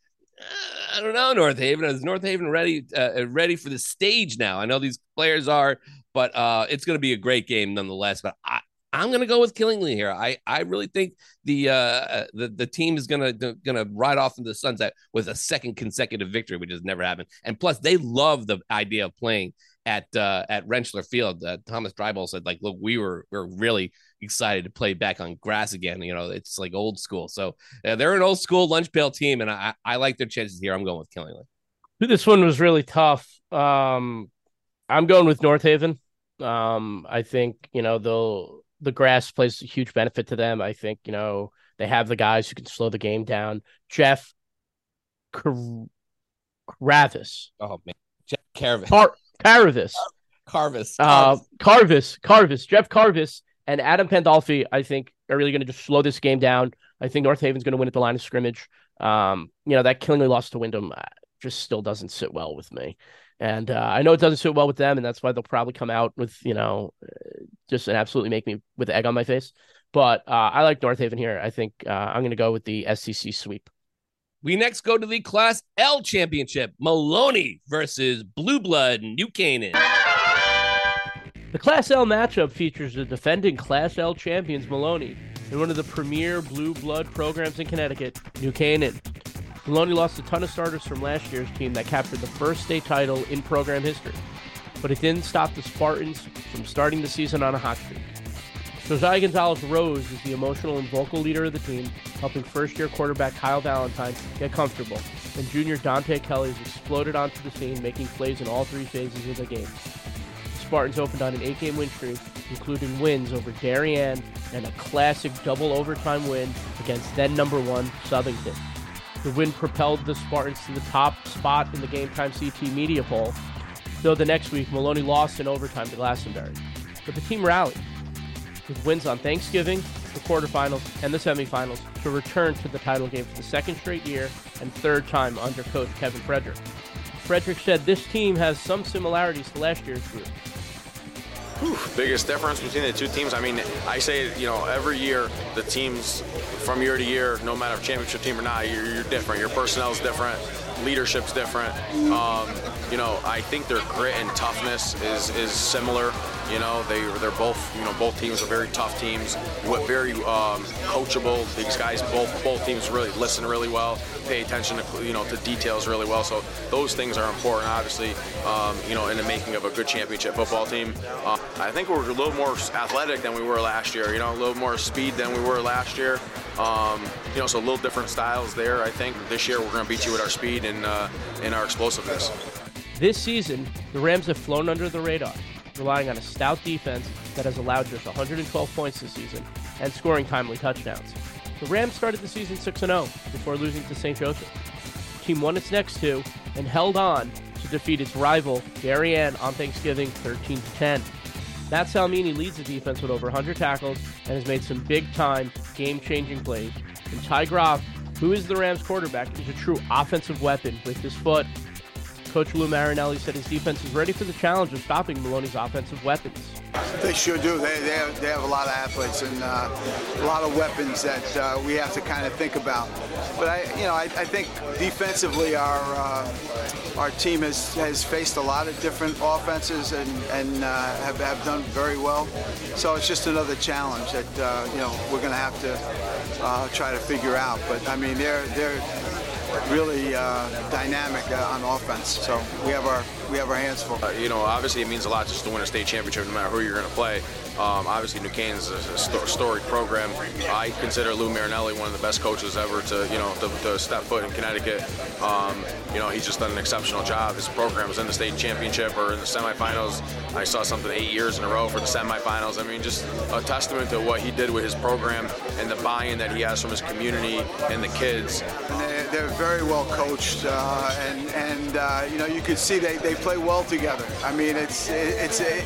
[SPEAKER 4] I don't know, North Haven. Is North Haven ready uh, ready for the stage now? I know these players are, but uh, it's going to be a great game nonetheless. But I, I'm going to go with Killingly here. I, I really think the uh, uh the the team is going to going to ride off into the sunset with a second consecutive victory, which has never happened. And plus, they love the idea of playing at uh, at Rentschler Field. Uh, Thomas Drybolt said, like, look, we were we are really excited to play back on grass again. You know, it's like old school. So uh, they're an old school lunch pail team, and I I like their chances here. I'm going with Killingly.
[SPEAKER 5] This one was really tough. Um, I'm going with North Haven. Um, I think you know they'll the grass plays a huge benefit to them. I think you know they have the guys who can slow the game down. Jeff Kravis.
[SPEAKER 4] Oh man, Jeff Caravis.
[SPEAKER 5] Car- Caravis.
[SPEAKER 4] Carvis.
[SPEAKER 5] Uh, Carvis, Carvis, Jeff Carvis, and Adam Pandolfi. I think are really going to just slow this game down. I think North Haven's going to win at the line of scrimmage. Um, you know that Killingly loss to Windham uh, just still doesn't sit well with me, and uh, I know it doesn't sit well with them, and that's why they'll probably come out with you know uh, just and absolutely make me with egg on my face. But uh, I like North Haven here. I think uh, I'm going to go with the SCC sweep.
[SPEAKER 4] We next go to the Class L Championship. Maloney versus Blue Blood New Canaan.
[SPEAKER 5] The Class L matchup features the defending Class L champions Maloney and one of the premier blue blood programs in Connecticut, New Canaan. Maloney lost a ton of starters from last year's team that captured the first state title in program history, but it didn't stop the Spartans from starting the season on a hot streak. Josiah Gonzalez Rose is the emotional and vocal leader of the team, helping first year quarterback Kyle Valentine get comfortable, and junior Dante Kelly has exploded onto the scene, making plays in all three phases of the game. The Spartans opened on an eight game win streak, including wins over Darien and a classic double overtime win against then number one Southington. The win propelled the Spartans to the top spot in the Game Time CT media poll, though the next week Maloney lost in overtime to Glastonbury. But the team rallied with wins on Thanksgiving, the quarterfinals, and the semifinals to return to the title game for the second straight year and third time under coach Kevin Frederick. Frederick said this team has some similarities to last year's group,
[SPEAKER 20] Whew, biggest difference between the two teams. I mean, I say you know every year the teams from year to year, no matter if championship team or not, you're, you're different. Your personnel is different, leadership's different. Um, you know, I think their grit and toughness is is similar. You know, they they're both you know both teams are very tough teams, very um, coachable. These guys both both teams really listen really well, pay attention to you know to details really well. So those things are important, obviously. Um, you know, in the making of a good championship football team. Uh, I think we're a little more athletic than we were last year. You know, a little more speed than we were last year. Um, you know, so a little different styles there. I think this year we're going to beat you with our speed and uh, and our explosiveness.
[SPEAKER 5] This season, the Rams have flown under the radar, relying on a stout defense that has allowed just 112 points this season and scoring timely touchdowns. The Rams started the season 6 0 before losing to St. Joseph. The team won its next two and held on to defeat its rival, Darien, on Thanksgiving 13 10. Matt Salmini leads the defense with over 100 tackles and has made some big time, game changing plays. And Ty Groff, who is the Rams quarterback, is a true offensive weapon with his foot Coach Lou Marinelli said his defense is ready for the challenge of stopping Maloney's offensive weapons.
[SPEAKER 21] They sure do. They, they, have, they have a lot of athletes and uh, a lot of weapons that uh, we have to kind of think about. But I, you know, I, I think defensively our uh, our team has, has faced a lot of different offenses and, and uh, have, have done very well. So it's just another challenge that uh, you know we're going to have to uh, try to figure out. But I mean, they're they're really uh, dynamic uh, on offense. So we have our we have our hands full.
[SPEAKER 20] Uh, you know, obviously it means a lot just to win a state championship, no matter who you're going to play. Um, obviously, New Canaan is a storied program. I consider Lou Marinelli one of the best coaches ever to, you know, to, to step foot in Connecticut. Um, you know, he's just done an exceptional job. His program was in the state championship or in the semifinals. I saw something eight years in a row for the semifinals. I mean, just a testament to what he did with his program and the buy-in that he has from his community and the kids.
[SPEAKER 21] And they're, very well coached, uh, and and uh, you know, you could see they, they play well together. I mean, it's it's a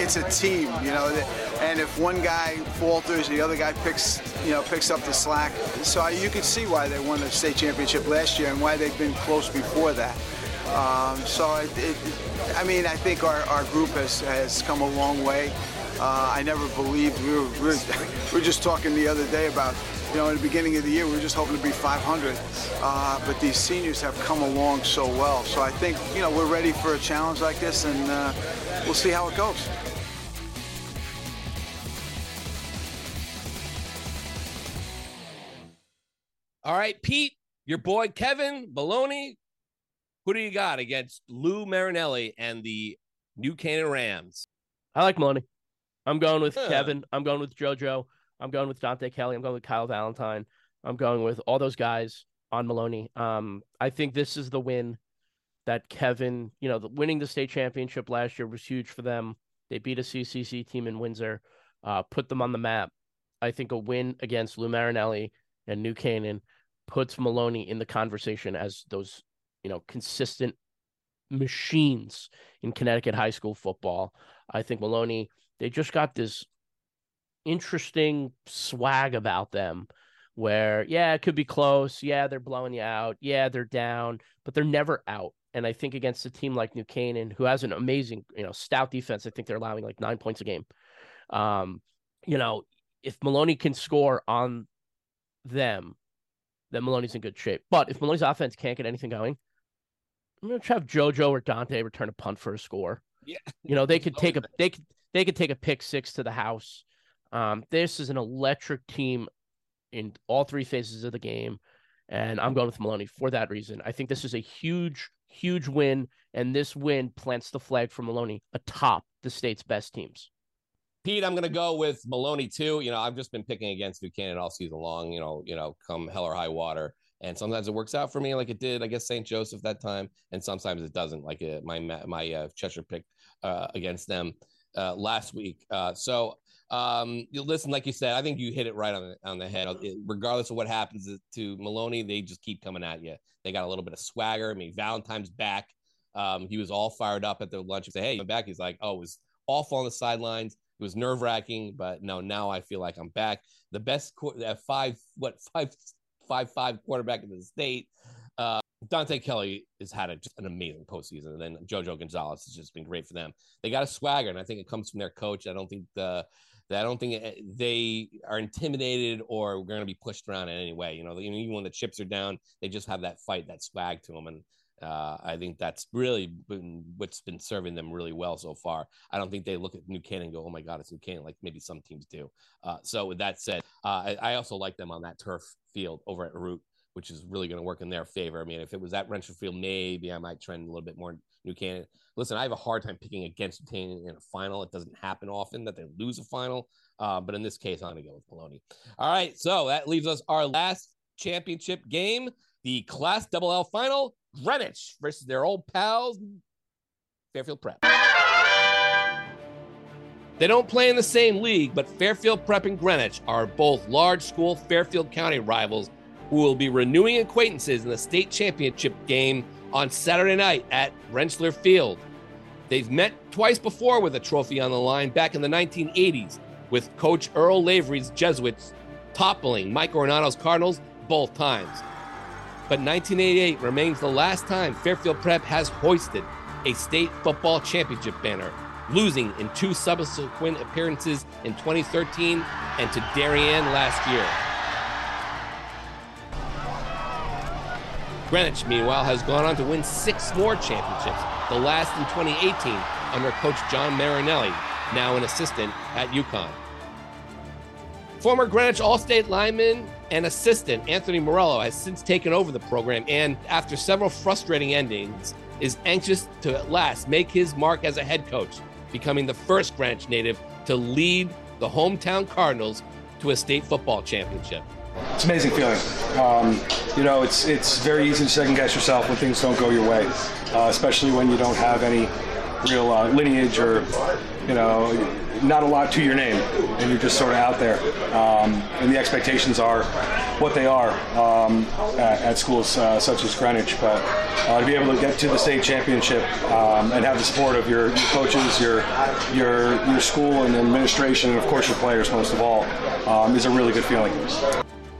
[SPEAKER 21] it's a team, you know and if one guy falters, the other guy picks, you know, picks up the slack. So you can see why they won the state championship last year and why they've been close before that. Um, so it, it, I mean, I think our, our group has, has come a long way. Uh, I never believed we were, we were, we were just talking the other day about you know, in the beginning of the year, we were just hoping to be 500. Uh, but these seniors have come along so well. So I think, you know, we're ready for a challenge like this, and uh, we'll see how it goes.
[SPEAKER 4] All right, Pete, your boy Kevin Baloney. Who do you got against Lou Marinelli and the New Canaan Rams?
[SPEAKER 5] I like Maloney. I'm going with huh. Kevin. I'm going with JoJo. I'm going with Dante Kelly. I'm going with Kyle Valentine. I'm going with all those guys on Maloney. Um, I think this is the win that Kevin, you know, the, winning the state championship last year was huge for them. They beat a CCC team in Windsor, uh, put them on the map. I think a win against Lou Marinelli and New Canaan puts Maloney in the conversation as those, you know, consistent machines in Connecticut high school football. I think Maloney, they just got this interesting swag about them where, yeah, it could be close. Yeah, they're blowing you out. Yeah, they're down, but they're never out. And I think against a team like New Canaan, who has an amazing, you know, stout defense, I think they're allowing like nine points a game. Um, you know, if Maloney can score on them, then Maloney's in good shape. But if Maloney's offense can't get anything going, I'm gonna have JoJo or Dante return a punt for a score.
[SPEAKER 4] Yeah.
[SPEAKER 5] You know, they could take a they could they could take a pick six to the house. Um, this is an electric team in all three phases of the game. And I'm going with Maloney for that reason. I think this is a huge, huge win, and this win plants the flag for Maloney atop the state's best teams.
[SPEAKER 4] Pete, I'm gonna go with Maloney too. You know, I've just been picking against New Canaan all season long. You know, you know, come hell or high water, and sometimes it works out for me, like it did, I guess, St. Joseph that time, and sometimes it doesn't, like uh, my my uh, Cheshire pick uh, against them uh, last week. Uh, so um, listen, like you said, I think you hit it right on the, on the head. It, regardless of what happens to Maloney, they just keep coming at you. They got a little bit of swagger. I mean, Valentine's back. Um, he was all fired up at the lunch. He said, "Hey, I'm back." He's like, "Oh, was awful on the sidelines. It was nerve wracking, but no, now I feel like I'm back. The best uh, five, what five, five, five quarterback in the state. Uh, Dante Kelly has had a, just an amazing postseason, and then JoJo Gonzalez has just been great for them. They got a swagger, and I think it comes from their coach. I don't think the I don't think eh, they are intimidated or going to be pushed around in any way. You know, even when the chips are down, they just have that fight, that swag to them, and uh, I think that's really been what's been serving them really well so far. I don't think they look at New Canaan and go, "Oh my God, it's New Canaan," like maybe some teams do. Uh, so with that said, uh, I, I, also like them on that turf field over at Arute, which is really going to work in their favor. I mean, if it was at Rentschler Field, maybe I might trend a little bit more New Canaan. Listen, I have a hard time picking against New Canaan in a final. It doesn't happen often that they lose a final, uh, but in this case, I'm going to go with Maloney. All right, so that leaves us our last championship game, the Class Double L final. Greenwich versus their old pals, Fairfield Prep. They don't play in the same league, but Fairfield Prep and Greenwich are both large school Fairfield County rivals who will be renewing acquaintances in the state championship game on Saturday night at Rentschler Field. They've met twice before with a trophy on the line back in the 1980s, with Coach Earl Lavery's Jesuits toppling Mike Ornato's Cardinals both times but 1988 remains the last time Fairfield Prep has hoisted a state football championship banner, losing in two subsequent appearances in 2013 and to Darien last year. Greenwich, meanwhile, has gone on to win six more championships, the last in 2018 under coach John Marinelli, now an assistant at UConn. Former Greenwich All State lineman and assistant Anthony Morello has since taken over the program and, after several frustrating endings, is anxious to at last make his mark as a head coach, becoming the first Greenwich native to lead the hometown Cardinals to a state football championship.
[SPEAKER 22] It's an amazing feeling. Um, you know, it's it's very easy to second guess yourself when things don't go your way, uh, especially when you don't have any real uh, lineage or you know not a lot to your name, and you're just sort of out there. Um, and the expectations are what they are um, at, at, schools uh, such as Greenwich. But uh, to be able to get to the state championship um, and have the support of your, your, coaches, your your your school and administration, and of course your players most of all, um, is a really good feeling.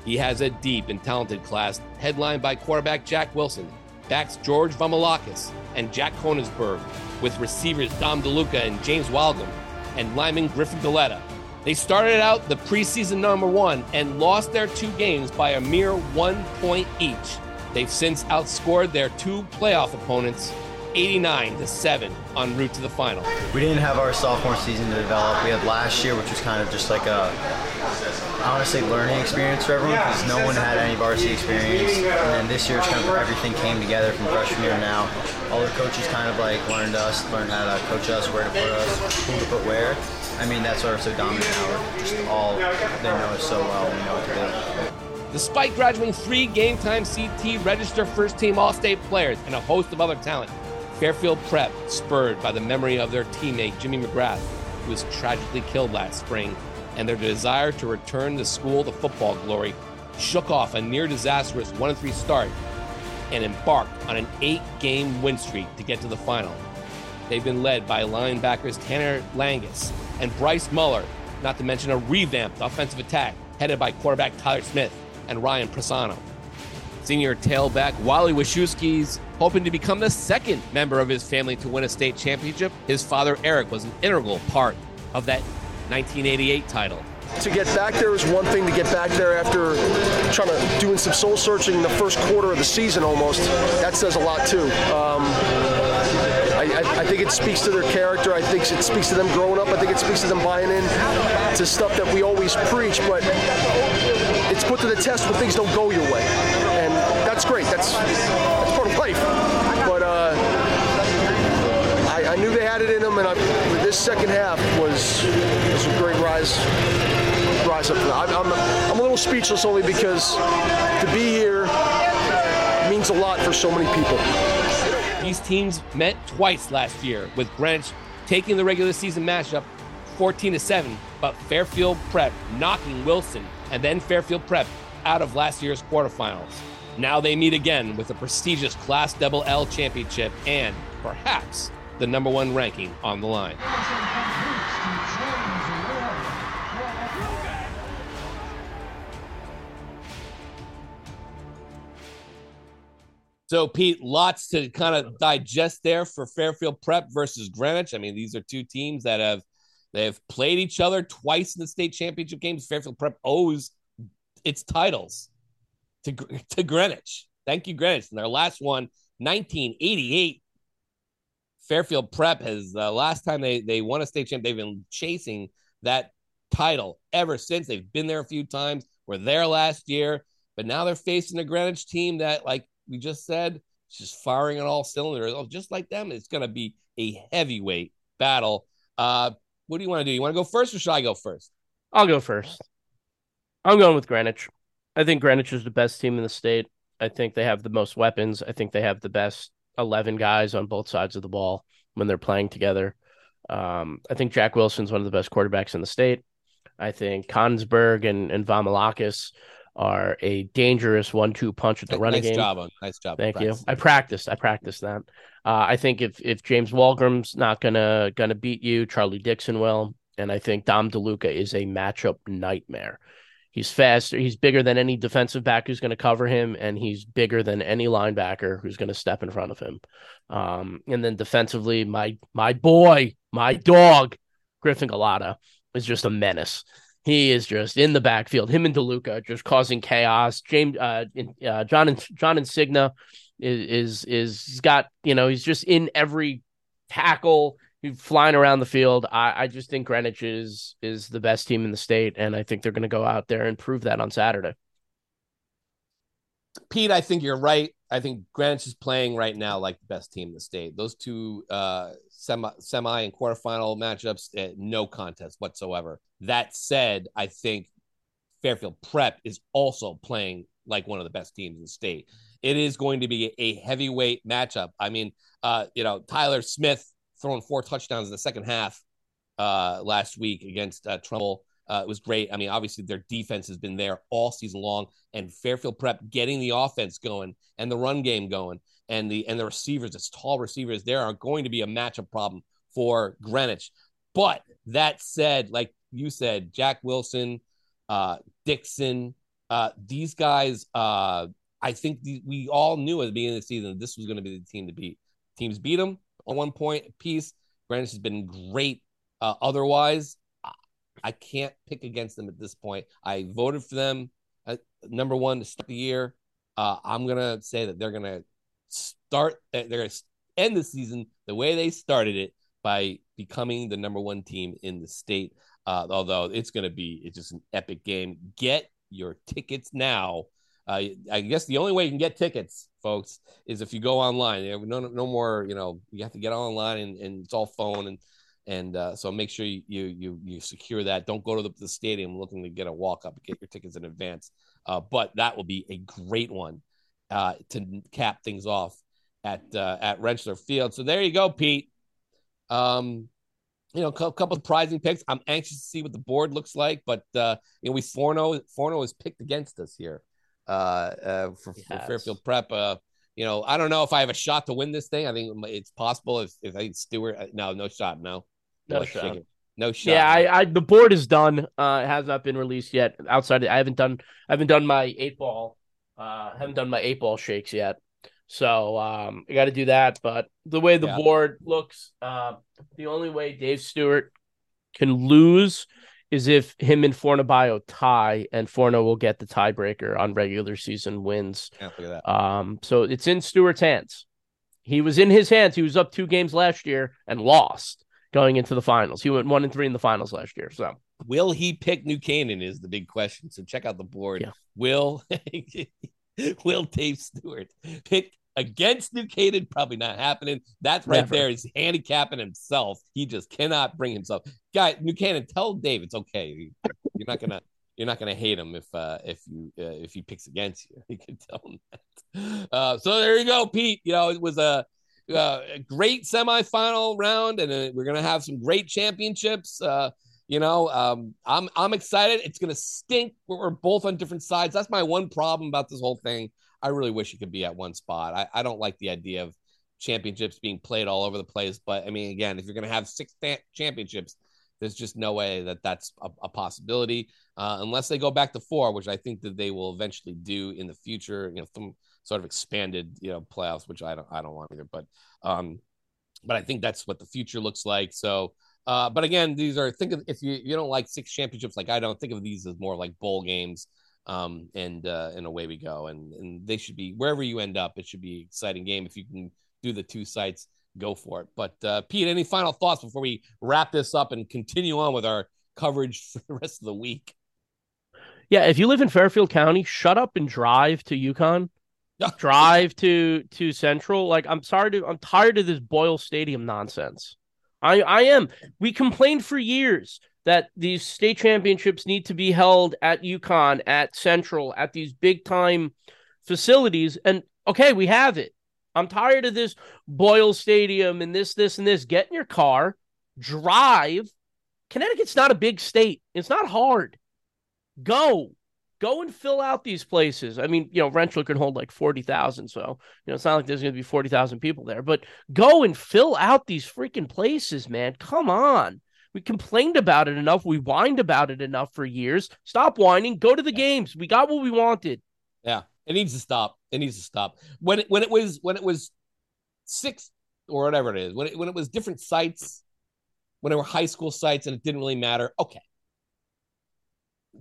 [SPEAKER 4] He has a deep and talented class, headlined by quarterback Jack Wilson, backs George Vamalakis and Jack Koningsberg, with receivers Dom DeLuca and James Waldom, and lineman Griffin Galetta. They started out the preseason number one and lost their two games by a mere one point each. They've since outscored their two playoff opponents 89 to 7 en route to the final.
[SPEAKER 23] We didn't have our sophomore season to develop. We had last year, which was kind of just like a honestly learning experience for everyone because no one had any varsity experience. And then this year, it's kind of everything came together from freshman year now. All the coaches kind of like learned us, learned how to coach us, where to put us, who to put where. I mean, that's why we're so dominant now. We're just all, they know us so well, we know what to do.
[SPEAKER 4] Despite graduating three game time CT register first team All State players and a host of other talent, Fairfield Prep, spurred by the memory of their teammate Jimmy McGrath, who was tragically killed last spring, and their desire to return the school to football glory, shook off a near disastrous 1 3 start and embarked on an eight game win streak to get to the final. They've been led by linebackers Tanner Langus and Bryce Muller, not to mention a revamped offensive attack headed by quarterback Tyler Smith and Ryan Presano. Senior tailback Wally Wachowski's hoping to become the second member of his family to win a state championship. His father, Eric, was an integral part of that 1988 title.
[SPEAKER 24] To get back there is one thing. To get back there after trying to doing some soul searching in the first quarter of the season, almost that says a lot too. Um, I, I, I, think it speaks to their character. I think it speaks to them growing up. I think it speaks to them buying in to stuff that we always preach, but it's put to the test when things don't go your way, that's great. That's that's part of life. But uh, I, I, knew they had it in them, and I, this second half was was a great rise rise up. I'm, I'm, I'm a little speechless only because to be here means a lot for so many people.
[SPEAKER 4] These teams met twice last year, with Greenwich taking the regular season matchup 14 to 7, but Fairfield Prep knocking Wilson and then Fairfield Prep out of last year's quarterfinals. Now they meet again with a prestigious Class Double L championship and perhaps the number one ranking on the line. So, Pete, lots to kind of digest there for Fairfield Prep versus Greenwich. I mean, these are two teams that have they have played each other twice in the state championship games. Fairfield Prep owes its titles to to Greenwich. Thank you, Greenwich. And their last one, 1988. Fairfield Prep has the uh, last time they they won a state champ. They've been chasing that title ever since. They've been there a few times. Were there last year, but now they're facing a Greenwich team that, like we just said, is just firing on all cylinders. Oh, just like them, it's going to be a heavyweight battle. Uh, what do you want to do? You want to go first, or should I go first?
[SPEAKER 5] I'll go first. I'm going with Greenwich. I think Greenwich is the best team in the state. I think they have the most weapons. I think they have the best 11 guys on both sides of the ball when they're playing together. Um, I think Jack Wilson's one of the best quarterbacks in the state. I think Konsberg and, and Vamalakis are a dangerous one-two punch at the
[SPEAKER 4] nice,
[SPEAKER 5] running
[SPEAKER 4] nice
[SPEAKER 5] game.
[SPEAKER 4] Job on, nice job.
[SPEAKER 5] Thank you. I practiced. I practiced that. Uh, I think if if James Walgram's not gonna gonna beat you, Charlie Dixon will, and I think Dom DeLuca is a matchup nightmare. He's faster. He's bigger than any defensive back who's going to cover him, and he's bigger than any linebacker who's going to step in front of him. Um, and then defensively, my my boy, my dog, Griffin Galata, is just a menace. He is just in the backfield. Him and DeLuca just causing chaos. James, uh, uh John and John Insignia is is is he's got you know he's just in every tackle. Flying around the field. I, I just think Greenwich is is the best team in the state, and I think they're going to go out there and prove that on Saturday.
[SPEAKER 4] Pete, I think you're right. I think Greenwich is playing right now like the best team in the state. Those two uh, semi, semi and quarterfinal matchups, uh, no contest whatsoever. That said, I think Fairfield Prep is also playing like one of the best teams in the state. It is going to be a heavyweight matchup. I mean, uh, you know, Tyler Smith throwing four touchdowns in the second half uh, last week against uh, Trumbull. Uh, it was great. I mean, obviously their defense has been there all season long, and Fairfield Prep getting the offense going and the run game going, and the and the receivers, its tall receivers, there are going to be a matchup problem for Greenwich. But that said, like you said, Jack Wilson, uh, Dixon, uh, these guys, uh, I think the, we all knew at the beginning of the season this was going to be the team to beat. Teams beat them on one point piece. Greenwich has been great uh, otherwise. I can't pick against them at this point. I voted for them at number one to start the year. Uh, I'm gonna say that they're gonna start. They're gonna end the season the way they started it by becoming the number one team in the state. Uh, although it's gonna be it's just an epic game. Get your tickets now. Uh, I guess the only way you can get tickets, folks, is if you go online. No, no more. You know, you have to get online, and, and it's all phone and and uh, so make sure you, you you secure that. Don't go to the, the stadium looking to get a walk up. Get your tickets in advance. Uh, but that will be a great one uh, to cap things off at uh, at Rentschler Field. So there you go, Pete. Um, you know, a couple of surprising picks. I'm anxious to see what the board looks like, but uh, you know, we Forno Forno is picked against us here for, for Fairfield Prep. Uh, you know, I don't know if I have a shot to win this thing. I think it's possible if if I think Stewart. uh, No, no shot. No,
[SPEAKER 5] No
[SPEAKER 4] Let's
[SPEAKER 5] shot.
[SPEAKER 4] it. No shot.
[SPEAKER 5] Yeah, I, I the board is done. Uh, it has not been released yet. Outside, I haven't done I haven't done my eight ball. Uh, haven't done my eight ball shakes yet. So um, I got to do that. But the way the
[SPEAKER 4] Yeah.
[SPEAKER 5] board looks, uh, the only way Dave Stewart can lose is if him and Fornabio tie, and Forno will get the tiebreaker on regular season wins.
[SPEAKER 4] Yeah, look at that.
[SPEAKER 5] Um, so it's in Stewart's hands. He was in his hands. He was up two games last year and lost going into the finals. He went one and three in the finals last year. So
[SPEAKER 4] Will he pick New Canaan is the big question. So check out the board. Will Will Dave Stewart pick against New Canaan? Probably not happening. That's right
[SPEAKER 5] Never.
[SPEAKER 4] there. He's handicapping himself. He just cannot bring himself. Guy, New Canaan, tell Dave it's okay. You're not gonna you're not gonna hate him if uh if you uh, if he picks against you. You can tell him that. Uh, so there you go, Pete. You know it was a. Uh, a great semifinal round, and uh, we're gonna have some great championships. Uh, you know, um, I'm I'm excited. It's gonna stink. We're both on different sides. That's my one problem about this whole thing. I really wish it could be at one spot. I, I don't like the idea of championships being played all over the place. But I mean, again, if you're gonna have six fa- championships, there's just no way that that's a, a possibility uh, unless they go back to four, which I think that they will eventually do in the future. You know, some sort of expanded you know playoffs, which I don't I don't want either. But um, but I think that's what the future looks like. So. Uh, but again, these are think of if you, you don't like six championships like I don't think of these as more like bowl games. Um, and uh, and away we go. And and they should be wherever you end up, it should be an exciting game. If you can do the two sites, go for it. But uh, Pete, any final thoughts before we wrap this up and continue on with our coverage for the rest of the week?
[SPEAKER 5] yeah, if you live in Fairfield County, shut up and drive to UConn. drive to to Central. Like I'm sorry to I'm tired of this Boyle Stadium nonsense. I I am. We complained for years that these state championships need to be held at UConn, at Central, at these big time facilities. And okay, we have it. I'm tired of this Boyle Stadium and this, this, and this. Get in your car, drive. Connecticut's not a big state. It's not hard. Go. Go and fill out these places. I mean, you know, Rentschler can hold like 40,000. So, you know, it's not like there's going to be 40,000 people there, but go and fill out these freaking places, man. Come on. We complained about it enough. We whined about it enough for years. Stop whining. Go to the games. We got what we wanted.
[SPEAKER 4] Yeah, it needs to stop. It needs to stop. When it when it was when it was six or whatever it is, when it when it was different sites, when it were high school sites and it didn't really matter. Okay,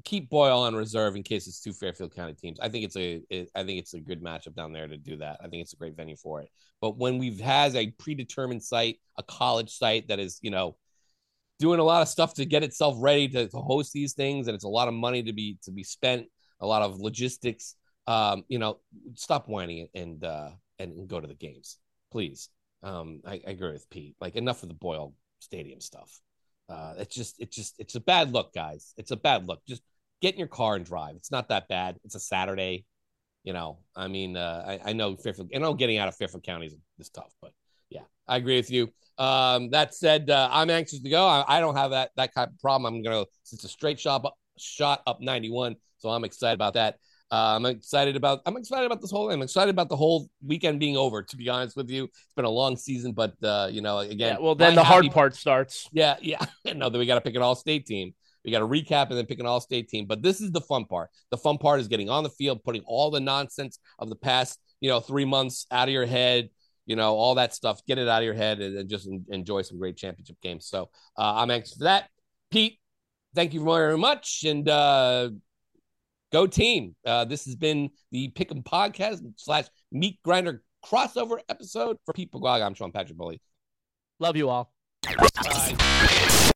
[SPEAKER 4] keep Boyle on reserve in case it's two Fairfield County teams. I think it's a it, I think it's a good matchup down there to do that. I think it's a great venue for it. But when we've has a predetermined site, a college site that is you know doing a lot of stuff to get itself ready to, to host these things, and it's a lot of money to be to be spent, a lot of logistics. Um, you know, stop whining and uh, and, go to the games, please. Um, I, I agree with Pete. Like enough of the Boyle Stadium stuff. Uh, it's just it's just it's a bad look, guys. It's a bad look. Just get in your car and drive. It's not that bad. It's a Saturday. You know, I mean, uh, I, I know Fairfield. I know getting out of Fairfield County is, is tough, but yeah, I agree with you. Um, that said, uh, I'm anxious to go. I, I don't have that that kind of problem. I'm gonna. It's a straight shot up, shot up 91, so I'm excited about that. Uh, I'm excited about. I'm excited about this whole. I'm excited about the whole weekend being over. To be honest with you, it's been a long season, but uh, you know, again,
[SPEAKER 5] Yeah, well, then the hard part starts.
[SPEAKER 4] yeah, yeah. no, then we got to pick an all-state team. We got to recap and then pick an all-state team. But this is the fun part. The fun part is getting on the field, putting all the nonsense of the past, you know, three months out of your head. You know, all that stuff. Get it out of your head and, and just en- enjoy some great championship games. So uh, I'm anxious for that. Pete, thank you very much, and uh, go team. Uh, this has been the Pick'em Podcast slash Meat Grinder crossover episode for Pete Paguaga. I'm Sean Patrick Bowley.
[SPEAKER 5] Love you all.
[SPEAKER 4] Bye.